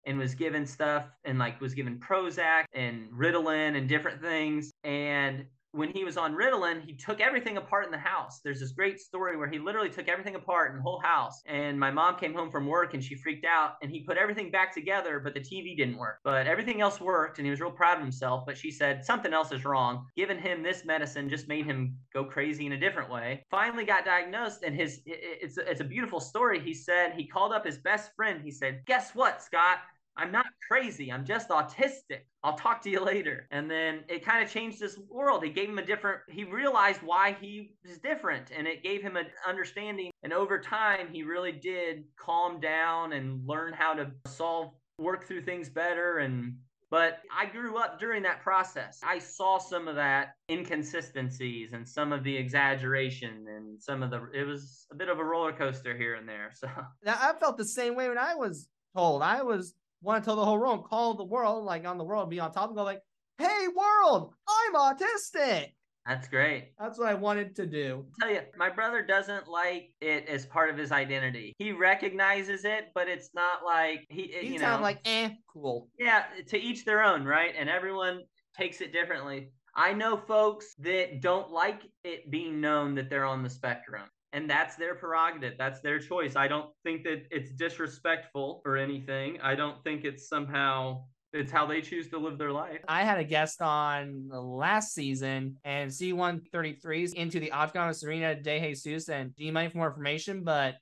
and was given stuff and like was given Prozac and Ritalin and different things. And when he was on Ritalin, he took everything apart in the house. There's this great story where he literally took everything apart in the whole house. And my mom came home from work and she freaked out and he put everything back together, but the TV didn't work. But everything else worked and he was real proud of himself. But she said something else is wrong. Giving him this medicine just made him go crazy in a different way. Finally got diagnosed and his it's it's a beautiful story. He said he called up his best friend. He said, "Guess what, Scott? I'm not crazy. I'm just autistic. I'll talk to you later. And then it kind of changed his world. It gave him a different, he realized why he was different and it gave him an understanding. And over time, he really did calm down and learn how to solve, work through things better. And, but I grew up during that process. I saw some of that inconsistencies and some of the exaggeration and some of the, it was a bit of a roller coaster here and there. So
Now I felt the same way when I was told. I was want to tell the whole world, call the world, like on the world, be on top and go like, "Hey world, I'm autistic."
that's great.
That's what I wanted to do.
tell you, my brother doesn't like it as part of his identity. He recognizes it, but it's not like he,
He's
you know,
like, "Eh, cool."
yeah, to each their own, right? And everyone takes it differently. I know folks that don't like it being known that they're on the spectrum. And that's their prerogative. That's their choice. I don't think that it's disrespectful or anything. I don't think it's somehow it's how they choose to live their life.
I had a guest on the last season, and C133's into the Octagon Serena De Jesus and G Money for more information. But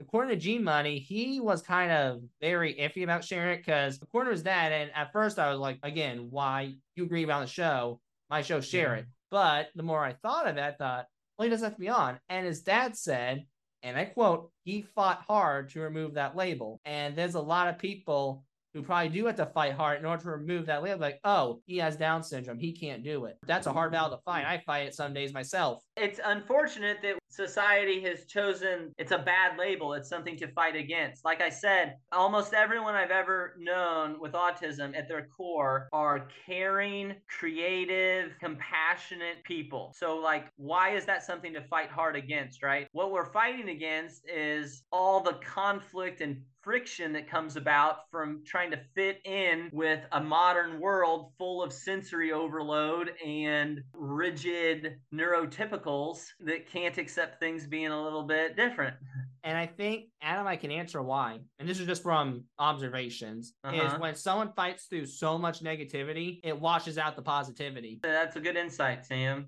according to G Money, he was kind of very iffy about sharing it because according to his dad, and at first I was like, again, why you agree about the show? My show, share it. But the more I thought of it, I thought, he doesn't have to be on. And his dad said, and I quote, he fought hard to remove that label. And there's a lot of people who probably do have to fight hard in order to remove that label. Like, oh, he has Down syndrome. He can't do it. That's a hard battle to fight. I fight it some days myself.
It's unfortunate that society has chosen it's a bad label. It's something to fight against. Like I said, almost everyone I've ever known with autism at their core are caring, creative, compassionate people. So, like, why is that something to fight hard against, right? What we're fighting against is all the conflict and friction that comes about from trying to fit in with a modern world full of sensory overload and rigid neurotypicals that can't accept things being a little bit different.
And I think Adam, I can answer why. And this is just from observations. Is
Uh-huh.
when someone fights through so much negativity, it washes out the positivity.
That's a good insight, Sam.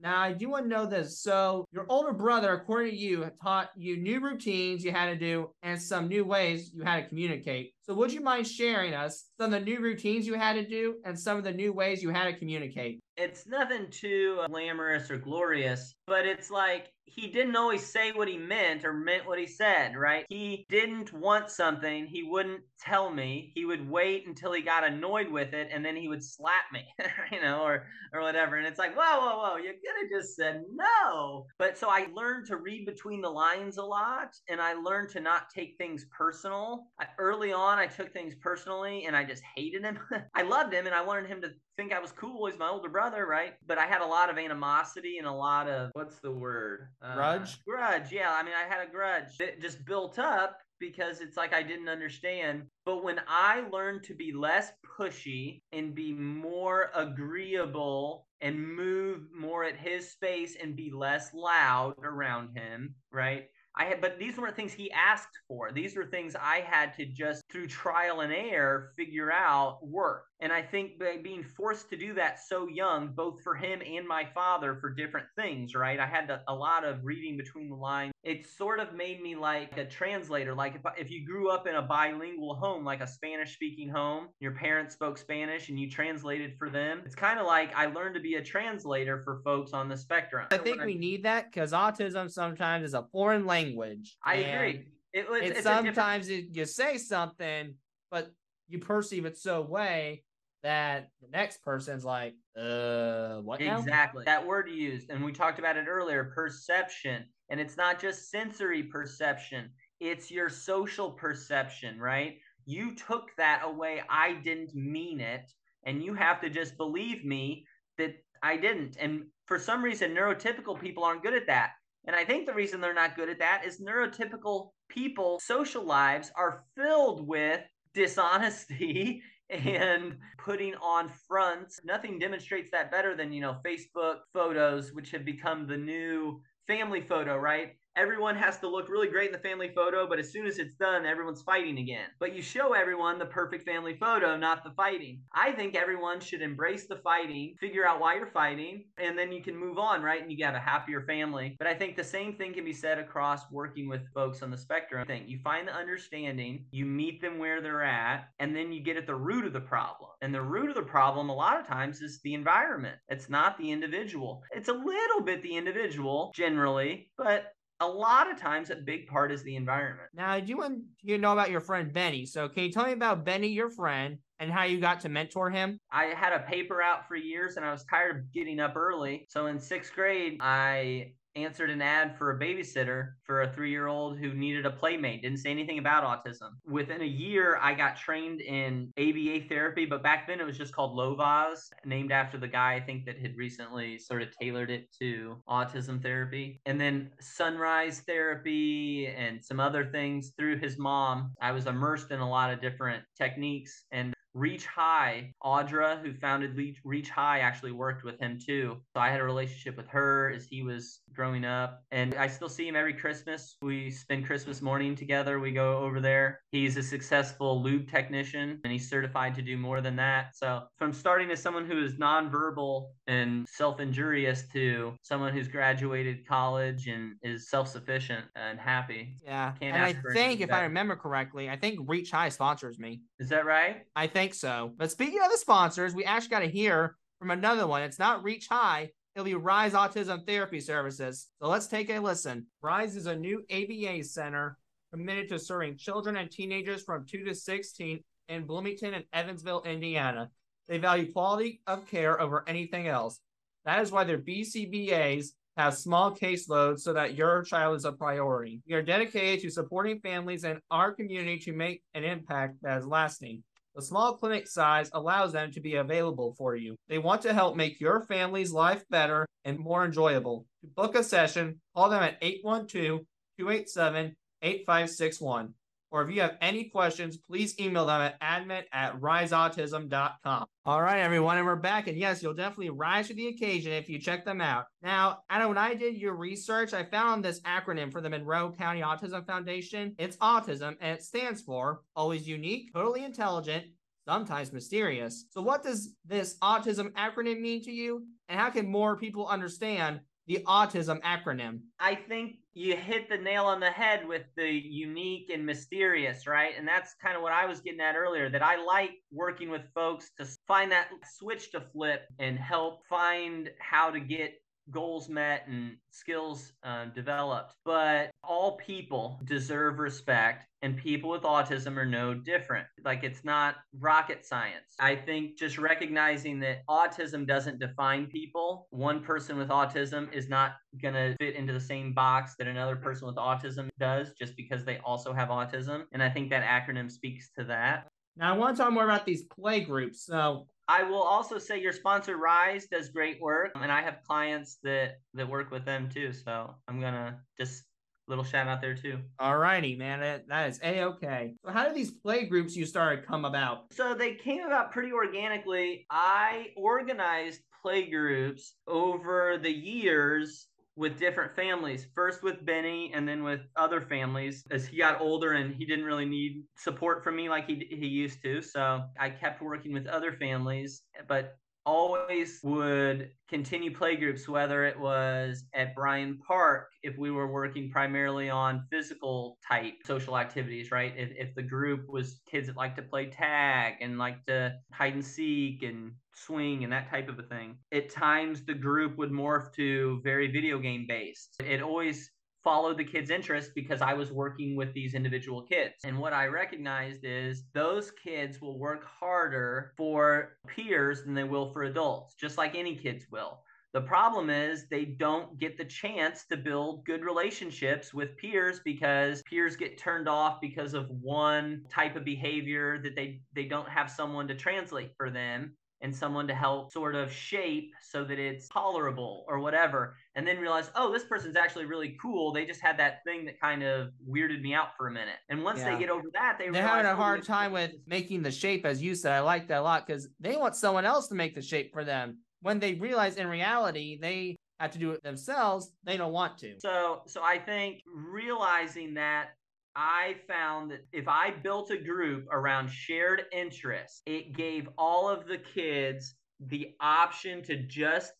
Now, I do want to know this. So, your older brother, according to you, taught you new routines you had to do and some new ways you had to communicate. So, would you mind sharing us some of the new routines you had to do and some of the new ways you had to communicate?
It's nothing too glamorous or glorious, but it's like he didn't always say what he meant or meant what he said, right? He didn't want something, he wouldn't tell me. He would wait until he got annoyed with it and then he would slap me, you know, or or whatever. And it's like, whoa, whoa, whoa, you could have just said no. But so I learned to read between the lines a lot and I learned to not take things personal. I, early on, I took things personally and I just hated him. I loved him and I wanted him to think I was cool. He's my older brother, right? But I had a lot of animosity and a lot of what's the word? Uh,
Grudge?
Grudge. Yeah. I mean, I had a grudge that just built up because it's like I didn't understand. But when I learned to be less pushy and be more agreeable and move more at his space and be less loud around him, right? I had, but these weren't things he asked for. These were things I had to just through trial and error figure out work. And I think being forced to do that so young, both for him and my father for different things, right? I had a lot of reading between the lines. It sort of made me like a translator. Like if, if you grew up in a bilingual home, like a Spanish speaking home, your parents spoke Spanish and you translated for them. It's kind of like I learned to be a translator for folks on the spectrum.
I think we need that because autism sometimes is a foreign language.
I agree. It, it's,
it's,
different-
sometimes it, you say something, but you perceive it so way that the next person's like, uh, what now?
Exactly. That word you used, and we talked about it earlier perception. And it's not just sensory perception, it's your social perception, right? You took that away. I didn't mean it. And you have to just believe me that I didn't. And for some reason, neurotypical people aren't good at that. And I think the reason they're not good at that is neurotypical people, social lives are filled with dishonesty hmm. and putting on fronts. Nothing demonstrates that better than, you know, Facebook photos, which have become the new family photo, right? Everyone has to look really great in the family photo, but as soon as it's done, everyone's fighting again. But you show everyone the perfect family photo, not the fighting. I think everyone should embrace the fighting, figure out why you're fighting, and then you can move on, right? And you have a happier family. But I think the same thing can be said across working with folks on the spectrum. Thing you find the understanding, you meet them where they're at, and then you get at the root of the problem. And the root of the problem, a lot of times, is the environment. It's not the individual. It's a little bit the individual generally, but a lot of times a big part is the environment.
Now, do you want you know about your friend Benny? So, can you tell me about Benny, your friend, and how you got to mentor him?
I had a paper out for years and I was tired of getting up early. So in sixth grade, I answered an ad for a babysitter for a three year old who needed a playmate, didn't say anything about autism. Within a year, I got trained in ABA therapy, but back then it was just called Lovaas, named after the guy I think that had recently sort of tailored it to autism therapy. And then Son-Rise therapy and some other things through his mom. I was immersed in a lot of different techniques and Reach High, Audra, who founded Reach High, actually worked with him too. So I had a relationship with her as he was growing up. And I still see him every Christmas. We spend Christmas morning together. We go over there. He's a successful lube technician and he's certified to do more than that. So from starting as someone who is nonverbal and self injurious to someone who's graduated college and is self sufficient and happy.
Yeah.
Can't
and I think, if I remember correctly, I think Reach High sponsors me.
Is that right?
I think so. But speaking of the sponsors, we actually got to hear from another one. It's not Reach High. It'll be Rise Autism Therapy Services. So let's take a listen. Rise is a new ABA center committed to serving children and teenagers from 2 to 16 in Bloomington and Evansville, Indiana. They value quality of care over anything else. That is why their BCBAs have small caseloads so that your child is a priority. We are dedicated to supporting families in our community to make an impact that is lasting. The small clinic size allows them to be available for you. They want to help make your family's life better and more enjoyable. To book a session, call them at 812 287 8561. Or if you have any questions, please email them at admin at riseautism.com. All right, everyone, and we're back. And yes, you'll definitely rise to the occasion if you check them out. Now, Adam, when I did your research, I found this acronym for the Monroe County Autism Foundation. It's autism, and it stands for always unique, totally intelligent, sometimes mysterious. So, what does this autism acronym mean to you? And how can more people understand the autism acronym?
I think you hit the nail on the head with the unique and mysterious, right? And that's kind of what I was getting at earlier that I like working with folks to find that switch to flip and help find how to get goals met and skills uh, developed. But all people deserve respect, and people with autism are no different. Like it's not rocket science. I think just recognizing that autism doesn't define people. One person with autism is not going to fit into the same box that another person with autism does just because they also have autism. And I think that acronym speaks to that.
Now, I want to talk more about these play groups. So,
I will also say your sponsor Rise does great work, and I have clients that that work with them too. So I'm gonna just little shout out there too.
all righty, man, that- that is a okay. So, how did these play groups you started come about?
So they came about pretty organically. I organized play groups over the years with different families. First with Benny and then with other families as he got older and he didn't really need support from me like he he used to. So I kept working with other families, but always would continue play groups whether it was at Bryan Park if we were working primarily on physical type social activities right? If, if the group was kids that like to play tag and like to hide and seek and swing and that type of a thing at times the group would morph to very video game based. It always follow the kids' interests because I was working with these individual kids. And what I recognized is those kids will work harder for peers than they will for adults, just like any kids will. The problem is they don't get the chance to build good relationships with peers because peers get turned off because of one type of behavior that they they don't have someone to translate for them and someone to help sort of shape so that it's tolerable or whatever and then realize oh this person's actually really cool they just had that thing that kind of weirded me out for a minute and once
Yeah.
they get over that they
They're having a
"Oh,
hard time with making the shape, as you said. I like that a lot because they want someone else to make the shape for them. When they realize in reality they have to do it themselves, they don't want to.
So, so I think realizing that I found that if I built a group around shared interests, it gave all of the kids the option to just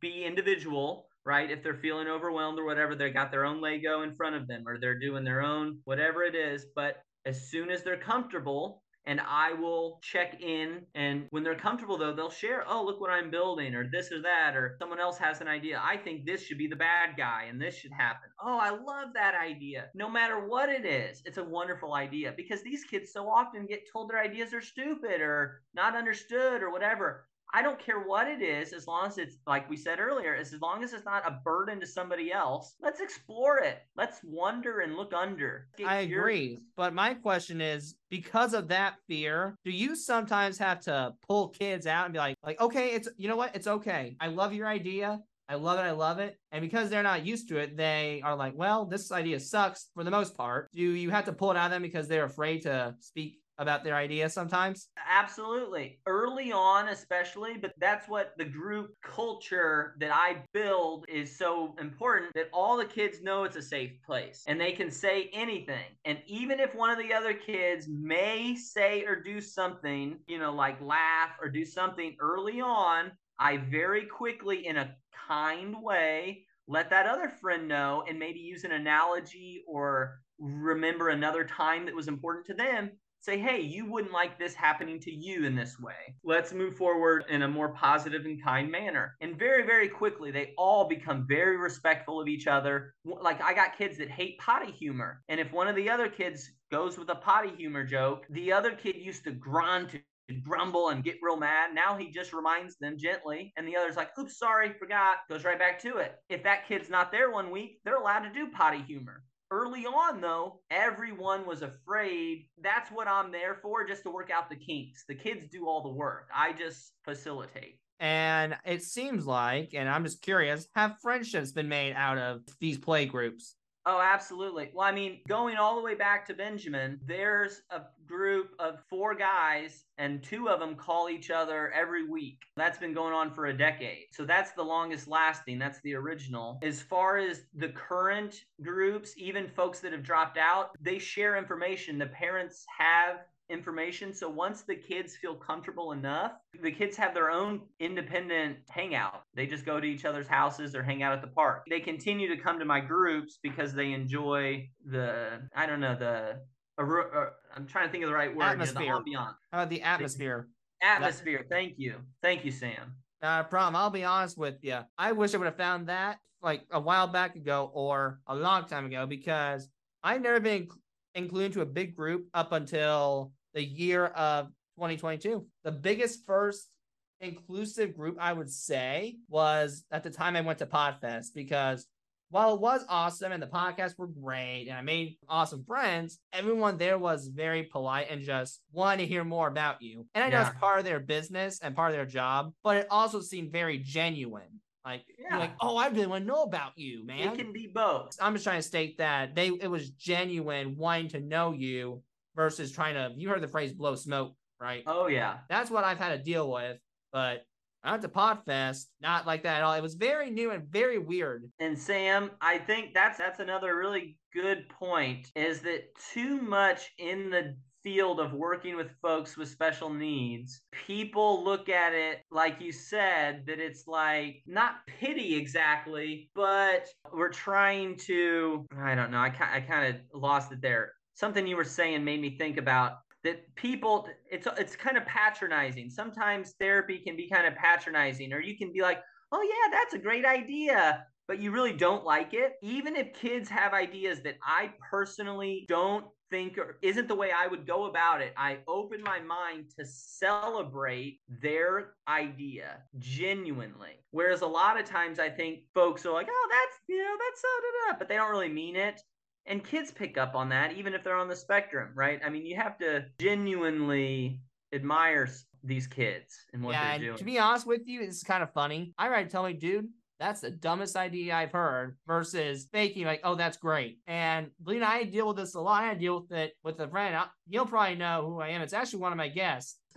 be individual, right? If they're feeling overwhelmed or whatever, they got their own Lego in front of them or they're doing their own whatever it is. But as soon as they're comfortable, and I will check in. And when they're comfortable, though, they'll share, oh, look what I'm building, or this or that, or someone else has an idea. I think this should be the bad guy and this should happen. Oh, I love that idea. No matter what it is, it's a wonderful idea because these kids so often get told their ideas are stupid or not understood or whatever. I don't care what it is, as long as it's like we said earlier, as long as it's not a burden to somebody else. Let's explore it. Let's wonder and look under. Get
I
curious.
agree. But my question is because of that fear, do you sometimes have to pull kids out and be like, like, okay, it's you know what? It's okay. I love your idea. I love it. I love it. And because they're not used to it, they are like, well, this idea sucks for the most part. Do you have to pull it out of them because they're afraid to speak about their idea sometimes?
Absolutely. Early on, especially, but that's what the group culture that I build is so important that all the kids know it's a safe place and they can say anything. And even if one of the other kids may say or do something, you know, like laugh or do something early on, I very quickly, in a kind way, let that other friend know and maybe use an analogy or remember another time that was important to them say, hey, you wouldn't like this happening to you in this way. Let's move forward in a more positive and kind manner. And very, very quickly, they all become very respectful of each other. Like, I got kids that hate potty humor. And if one of the other kids goes with a potty humor joke, the other kid used to grunt grumble and get real mad. Now he just reminds them gently, and the other's like, oops, sorry, forgot, goes right back to it. If that kid's not there one week, they're allowed to do potty humor. Early on, though, everyone was afraid. That's what I'm there for, just to work out the kinks. The kids do all the work. I just facilitate.
And it seems like, and I'm just curious, have friendships been made out of these play groups?
Oh, absolutely. Well, I mean, going all the way back to Benjamin, there's a group of four guys, and two of them call each other every week. That's been going on for a decade. So that's the longest lasting. That's the original. As far as the current groups, even folks that have dropped out, they share information. The parents have information. So once the kids feel comfortable enough, the kids have their own independent hangout. They just go to each other's houses or hang out at the park. They continue to come to my groups because they enjoy the, I don't know, the, uh, I'm trying to think of the right word,
Atmosphere.
You know, the ambiance.
How about the atmosphere?
Atmosphere. Thank you. Thank you, Sam.
Not a problem. I'll be honest with you. I wish I would have found that like a while back ago or a long time ago because I've never been included into a big group up until the year of 2022. The biggest first inclusive group I would say was at the time I went to Podfest because while it was awesome and the podcasts were great and I made awesome friends, everyone there was very polite and just wanted to hear more about you. And I know
Yeah.
it's part of their business and part of their job, but it also seemed very genuine. Like,
Yeah.
like, oh, I really want to know about you, man.
It can be both.
I'm just trying to state that they it was genuine wanting to know you versus trying to you heard the phrase blow smoke, right?
Oh, yeah.
That's what I've had to deal with, but Went to Podfest, not like that at all. It was very new and very weird.
And Sam, I think that's that's another really good point is that too much in the field of working with folks with special needs, people look at it like you said that it's like not pity exactly, but we're trying to I don't know, I I kind of lost it there. Something you were saying made me think about that people it's it's kind of patronizing. Sometimes therapy can be kind of patronizing or you can be like, "Oh yeah, that's a great idea." but you really don't like it, even if kids have ideas that I personally don't think or isn't the way I would go about it, I open my mind to celebrate their idea genuinely. Whereas a lot of times I think folks are like, oh, that's, you know, that's so, da, but they don't really mean it. And kids pick up on that, even if they're on the spectrum, right? I mean, you have to genuinely admire these kids and what
yeah,
they're
and
doing.
to be honest with you, it's kind of funny. I read tell me, dude, that's the dumbest idea I've heard versus faking like, oh, that's great. And Lena, I deal with this a lot. I deal with it with a friend. I, he'll probably know who I am. It's actually one of my guests.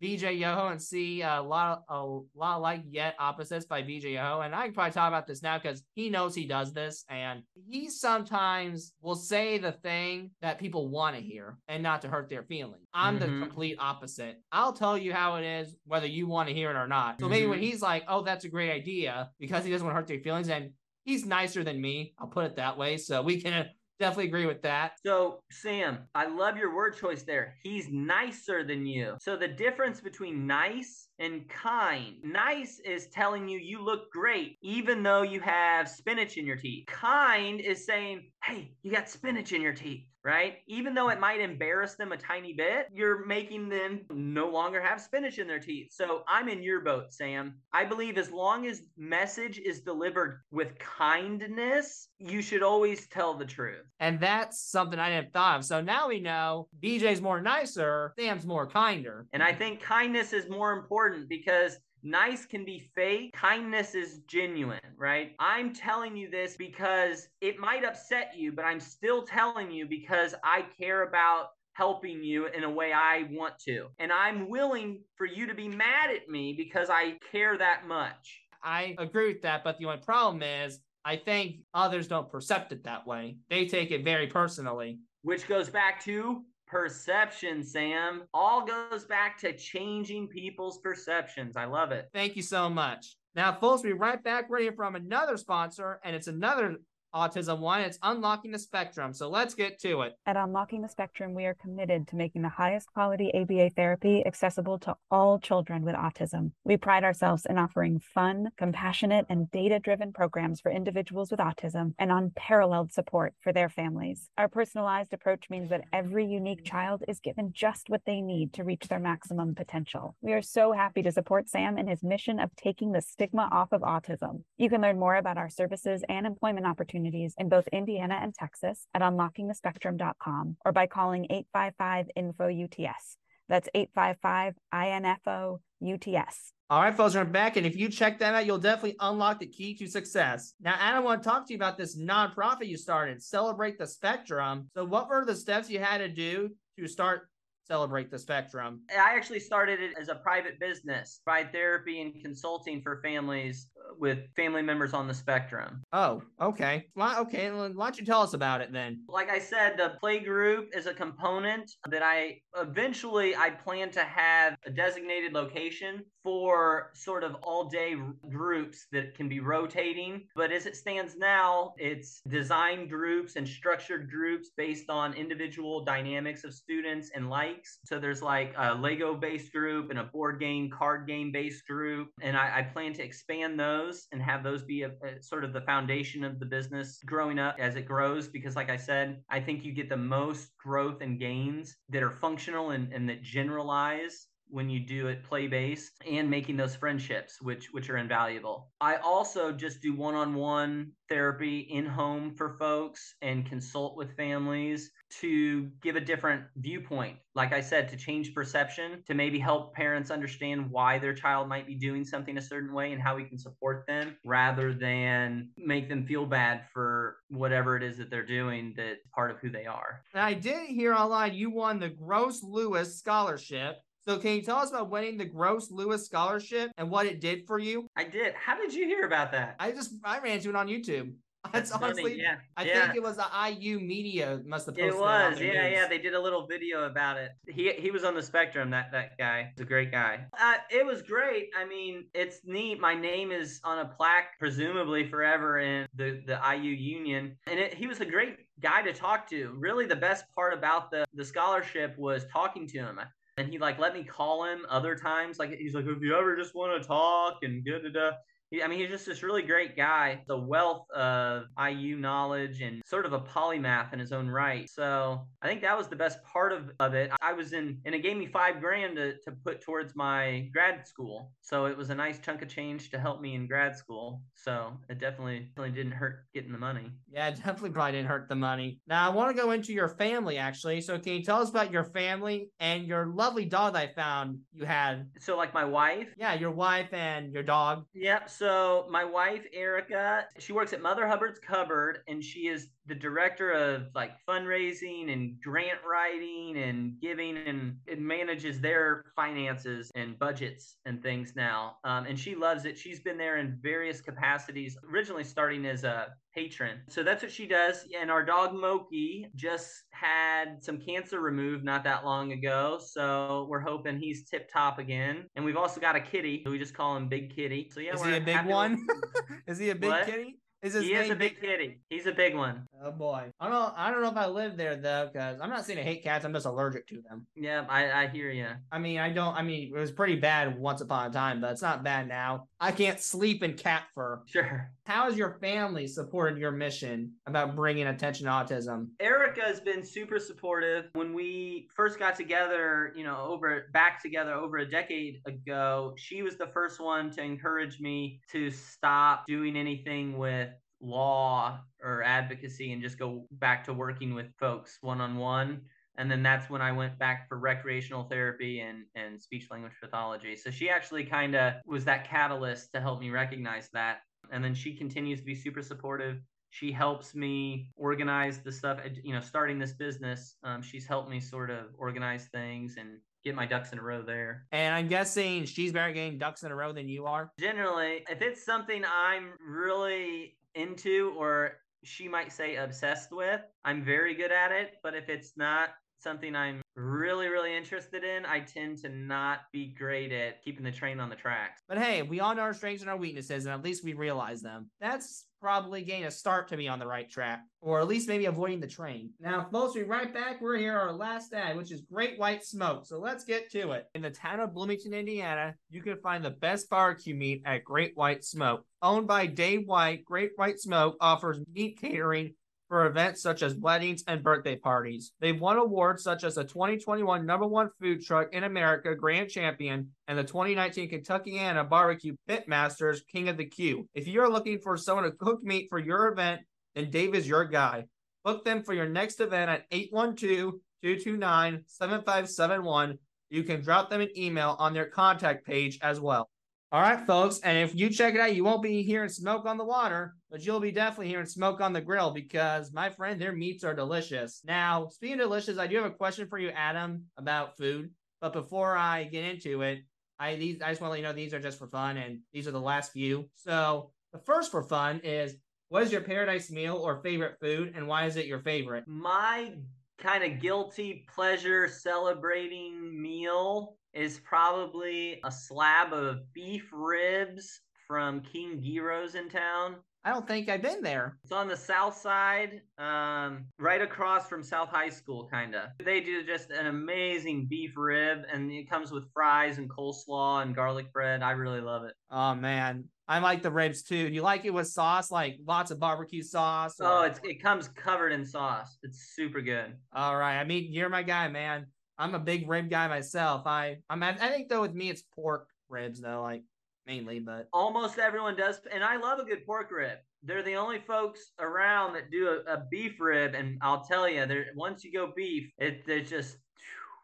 VJ Yoho and see a lot of, a lot like yet opposites by VJ Yoho. And I can probably talk about this now because he knows he does this. And he sometimes will say the thing that people want to hear and not to hurt their feelings. I'm
Mhm.
the complete opposite. I'll tell you how it is, whether you want to hear it or not. So maybe when
Mhm.
he's like, oh, that's a great idea because he doesn't want to hurt their feelings. And he's nicer than me. I'll put it that way. So we can definitely agree with that.
So, Sam, I love your word choice there. He's nicer than you. So, the difference between nice and kind nice is telling you you look great, even though you have spinach in your teeth. Kind is saying, hey, you got spinach in your teeth. Right? Even though it might embarrass them a tiny bit, you're making them no longer have spinach in their teeth. So I'm in your boat, Sam. I believe as long as message is delivered with kindness, you should always tell the truth.
And that's something I didn't thought of. So now we know BJ's more nicer, Sam's more kinder.
And I think kindness is more important because nice can be fake, kindness is genuine, right? I'm telling you this because it might upset you, but I'm still telling you because I care about helping you in a way I want to. And I'm willing for you to be mad at me because I care that much.
I agree with that, but the only problem is I think others don't perceive it that way. They take it very personally.
Which goes back to perception, Sam. All goes back to changing people's perceptions. I love it.
Thank you so much. Now, folks, we'll be right back. We're here from another sponsor, and it's another autism one. It's Unlocking the Spectrum. So let's get to it.
At Unlocking the Spectrum, we are committed to making the highest quality ABA therapy accessible to all children with autism. We pride ourselves in offering fun, compassionate, and data driven programs for individuals with autism and unparalleled support for their families. Our personalized approach means that every unique child is given just what they need to reach their maximum potential. We are so happy to support Sam in his mission of taking the stigma off of autism. You can learn more about our services and employment opportunities in both Indiana and Texas at unlockingthespectrum.com or by calling 855 info UTS. That's 855 INFO UTS.
All right, folks, we're back. And if you check that out, you'll definitely unlock the key to success. Now, Adam, I want to talk to you about this nonprofit you started, Celebrate the Spectrum. So, what were the steps you had to do to start Celebrate the Spectrum?
I actually started it as a private business, provide therapy and consulting for families uh, with family members on the spectrum.
Oh, okay. Why, okay, why don't you tell us about it then?
Like I said, the play group is a component that I eventually I plan to have a designated location for sort of all day groups that can be rotating. But as it stands now, it's design groups and structured groups based on individual dynamics of students and likes. So there's like a Lego based group and a board game, card game based group. And I, I plan to expand those and have those be a, a sort of the foundation of the business growing up as it grows. Because, like I said, I think you get the most growth and gains that are functional and, and that generalize when you do it play based and making those friendships which which are invaluable i also just do one-on-one therapy in home for folks and consult with families to give a different viewpoint like i said to change perception to maybe help parents understand why their child might be doing something a certain way and how we can support them rather than make them feel bad for whatever it is that they're doing that's part of who they are
I did hear online you won the Gross Lewis Scholarship. So, can you tell us about winning the Gross Lewis Scholarship and what it did for you?
i did how did you hear about that
I just I ran into it on YouTube. That's honestly,
yeah
I
yeah.
think it was the IU Media must have posted
It was, yeah,
news.
yeah. They did a little video about it. He he was on the spectrum. That that guy, he's a great guy. Uh, it was great. I mean, it's neat. My name is on a plaque, presumably forever, in the the IU Union, and it, he was a great guy to talk to. Really, the best part about the the scholarship was talking to him. And he like let me call him other times. Like he's like, if you ever just want to talk and da da da. He, I mean, he's just this really great guy, the wealth of IU knowledge and sort of a polymath in his own right. So I think that was the best part of, of it. I was in, and it gave me five grand to, to put towards my grad school. So it was a nice chunk of change to help me in grad school. So it definitely, definitely didn't hurt getting the money.
Yeah, it definitely probably didn't hurt the money. Now I want to go into your family actually. So can you tell us about your family and your lovely dog that I found you had?
So like my wife,
Yeah, your wife and your dog.
Yep. So my wife Erica, she works at Mother Hubbard's Cupboard, and she is the director of like fundraising and grant writing and giving, and it manages their finances and budgets and things now. Um, and she loves it. She's been there in various capacities, originally starting as a patron. So that's what she does. And our dog Moki just had some cancer removed not that long ago. So we're hoping he's tip top again. And we've also got a kitty. We just call him Big Kitty. So yeah,
Is he a big one? is he a big
What?
kitty? Is
he is a big kitty. He's a big one.
Oh boy. I don't know. I don't know if I live there though, because I'm not saying I hate cats. I'm just allergic to them.
Yeah, I, I hear you.
I mean, I don't. I mean, it was pretty bad once upon a time, but it's not bad now. I can't sleep in cat fur.
Sure.
How has your family supported your mission about bringing attention to autism?
Erica has been super supportive. When we first got together, you know, over back together over a decade ago, she was the first one to encourage me to stop doing anything with law or advocacy and just go back to working with folks one on one. And then that's when I went back for recreational therapy and, and speech language pathology. So she actually kind of was that catalyst to help me recognize that. And then she continues to be super supportive she helps me organize the stuff you know starting this business um, she's helped me sort of organize things and get my ducks in a row there
And I'm guessing she's better getting ducks in a row than you are.
generally if it's something i'm really into or she might say obsessed with i'm very good at it but if it's not something i'm really really interested in i tend to not be great at keeping the train on the tracks
But hey, we all know our strengths and our weaknesses, and at least we realize them. That's probably getting a start to be on the right track, or at least maybe avoiding the train. Now, folks, we'll be right back. We're here, our last ad, which is Great White Smoke. So let's get to it. In the town of Bloomington, Indiana, you can find the best barbecue meat at Great White Smoke. Owned by Dave White, Great White Smoke offers meat catering for events such as weddings and birthday parties. They've won awards such as the 2021 number one food truck in America Grand Champion and the 2019 Kentucky Kentuckiana Barbecue Pitmasters King of the Q. If you're looking for someone to cook meat for your event, then Dave is your guy. Book them for your next event at 812 229 7571. You can drop them an email on their contact page as well. All right, folks. And if you check it out, you won't be hearing smoke on the water, but you'll be definitely hearing smoke on the grill because, my friend, their meats are delicious. Now, speaking of delicious, I do have a question for you, Adam, about food. But before I get into it, I these I just want to let you know these are just for fun, and these are the last few. So the first for fun is what is your paradise meal or favorite food, and why is it your favorite?
my kind of guilty pleasure celebrating meal is probably a slab of beef ribs from King Giro's in town.
I don't think I've been there.
It's on the south side, um, right across from South High School, kind of. They do just an amazing beef rib, and it comes with fries and coleslaw and garlic bread. I really love it.
Oh man, I like the ribs too. Do you like it with sauce, like lots of barbecue sauce?
Oh, it's it comes covered in sauce. It's super good.
all right. I mean, you're my guy, man. I'm a big rib guy myself. I I'm I think though with me it's pork ribs though, like mainly, but
almost everyone does. And i love a good pork rib. They're the only folks around that do a, a beef rib and i'll tell you there once you go beef it it's just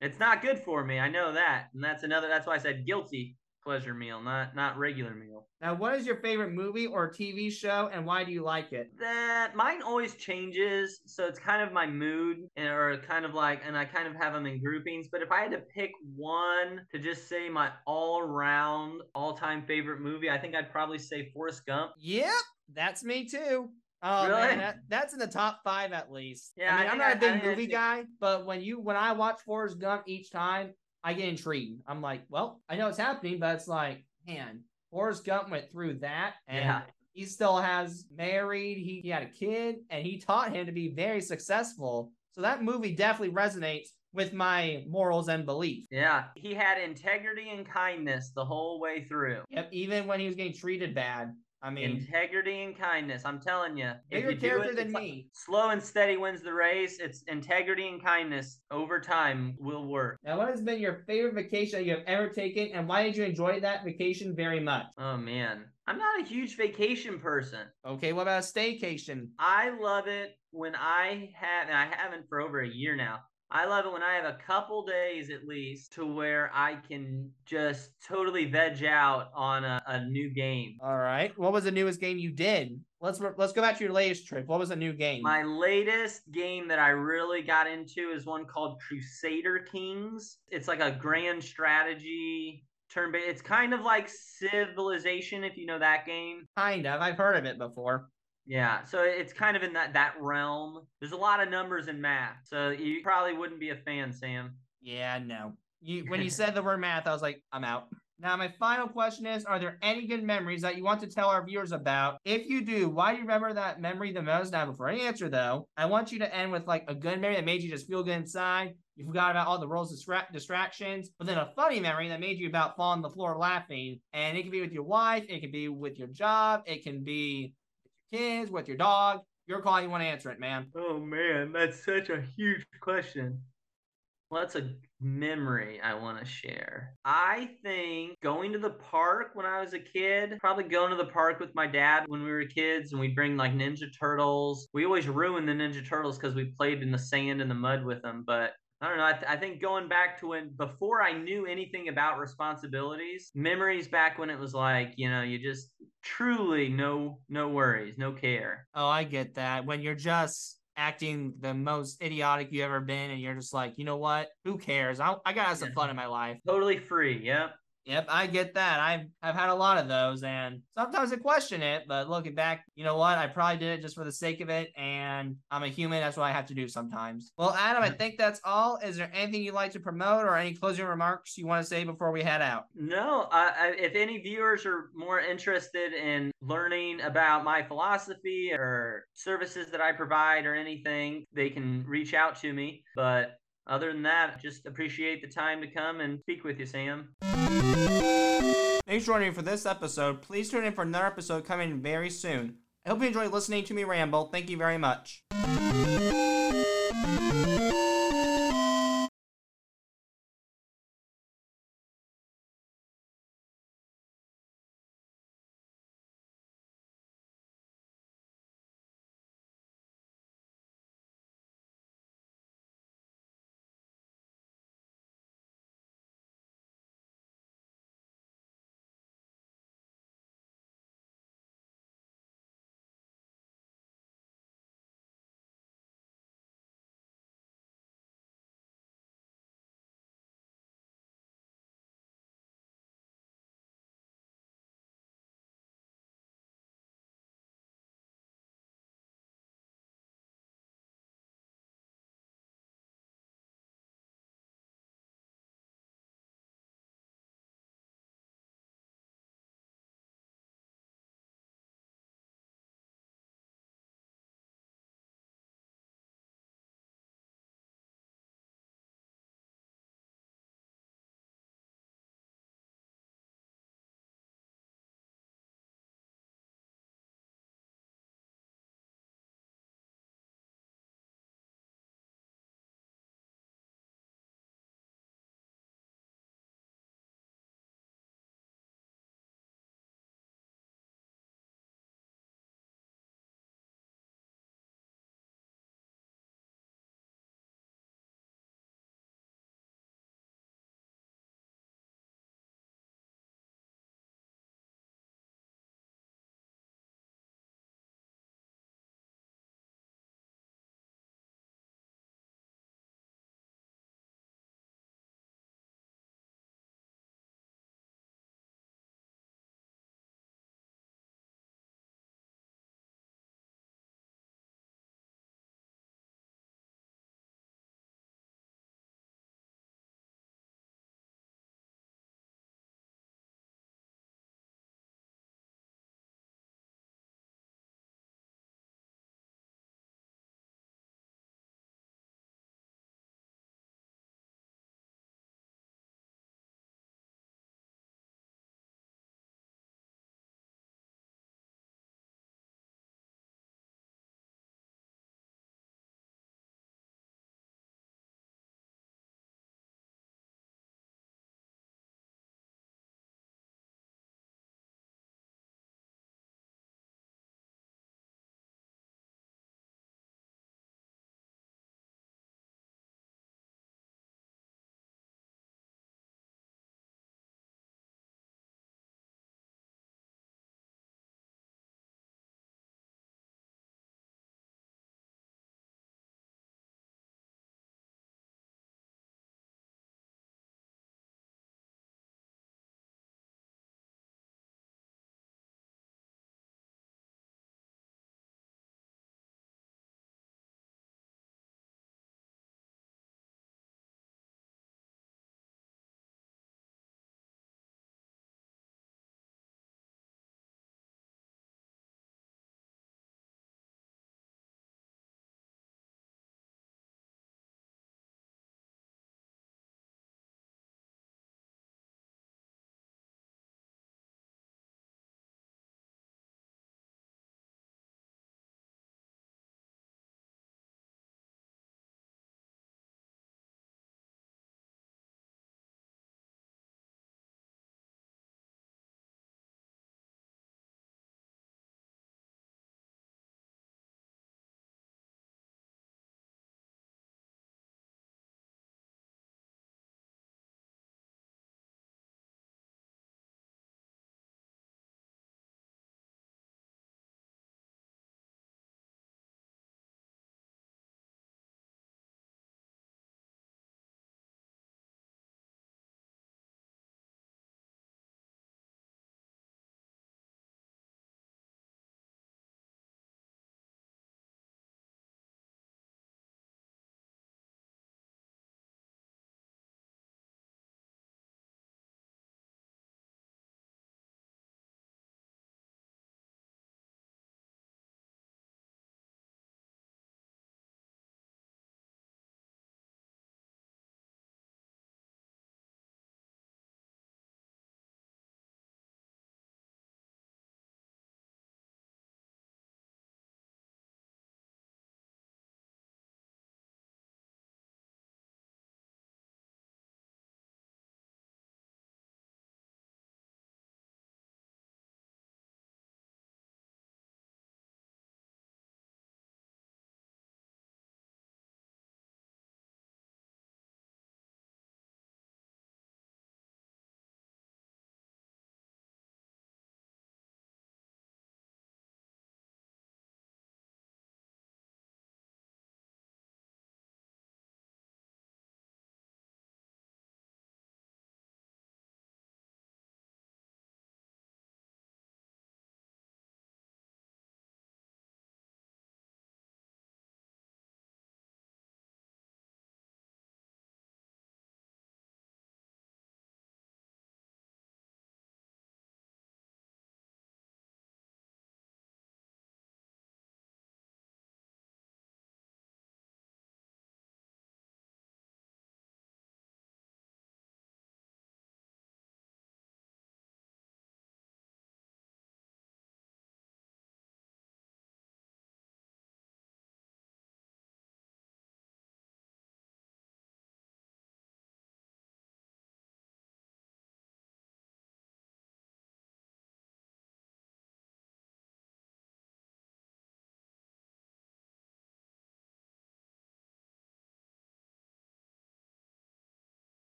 it's not good for me. I know that. And that's another that's why i said guilty pleasure meal not not regular meal
now what is your favorite movie or TV show, and why do you like it?
that mine always changes so it's kind of my mood and- or kind of like and i kind of have them in groupings but if i had to pick one to just say my all-round all-time favorite movie i think i'd probably say forrest gump
Yep, that's me too. Oh
Really?
man, that, that's in the top five at least.
Yeah,
I
I
mean, I'm not
I-
a big movie guy, but when you when I watch Forrest Gump each time, I get intrigued. I'm like, well, I know it's happening, but it's like, man, Forrest Gump went through that, and
Yeah.
he still has married. He, he had a kid, and he taught him to be very successful. So that movie definitely resonates with my morals and beliefs.
Yeah, he had integrity and kindness the whole way through.
Yep, even when he was getting treated bad. I mean,
integrity and kindness. I'm telling you,
bigger character
it,
than
like
me.
slow and steady wins the race. It's integrity and kindness over time will work.
Now, what has been your favorite vacation that you have ever taken, and why did you enjoy that vacation very much?
Oh man, I'm not a huge vacation person.
Okay, what about a staycation?
I love it when I have, and I haven't for over a year now. I love it when I have a couple days at least to where I can just totally veg out on a, a new game.
All right. What was the newest game you did? Let's let's go back to your latest trip. What was the new game?
My latest game that I really got into is one called Crusader Kings. It's like a grand strategy turn based. It's kind of like Civilization if you know that game.
Kind of. I've heard of it before.
Yeah, so it's kind of in that that realm. There's a lot of numbers and math, so you probably wouldn't be a fan, Sam.
Yeah, no. You when you said the word math, I was like, I'm out. Now, my final question is Are there any good memories that you want to tell our viewers about? If you do, why do you remember that memory the most? Now, before any answer, though, I want you to end with like a good memory that made you just feel good inside. You forgot about all the roles distra- distractions, but then a funny memory that made you about fall on the floor laughing. And it can be with your wife, it can be with your job, it can be kids, with your dog. Your call, you want to answer it, man.
Oh man, that's such a huge question. Well, that's a memory I want to share. I think going to the park when I was a kid, probably going to the park with my dad when we were kids and we'd bring like Ninja Turtles. We always ruined the Ninja Turtles because we played in the sand and the mud with them. But I don't know. I, th- I, think going back to when before I knew anything about responsibilities, memories back when it was like, you know, you just truly no no worries, no care.
Oh, I get that. When you're just acting the most idiotic you ever been and you're just like, you know what? Who cares? I, I gotta have some fun in my life.
Totally free. Yep.
Yep, I get that. I've I've had a lot of those, and sometimes I question it. But looking back, you know what? I probably did it just for the sake of it, and I'm a human. That's what I have to do sometimes. Well, Adam, I think that's all. Is there anything you'd like to promote or any closing remarks you want to say before we head out?
No. I, I, if any viewers are more interested in learning about my philosophy or services that I provide or anything, they can reach out to me. But other than that, just appreciate the time to come and speak with you, Sam.
Thanks for joining me for this episode. Please tune in for another episode coming very soon. I hope you enjoyed listening to me ramble. Thank you very much.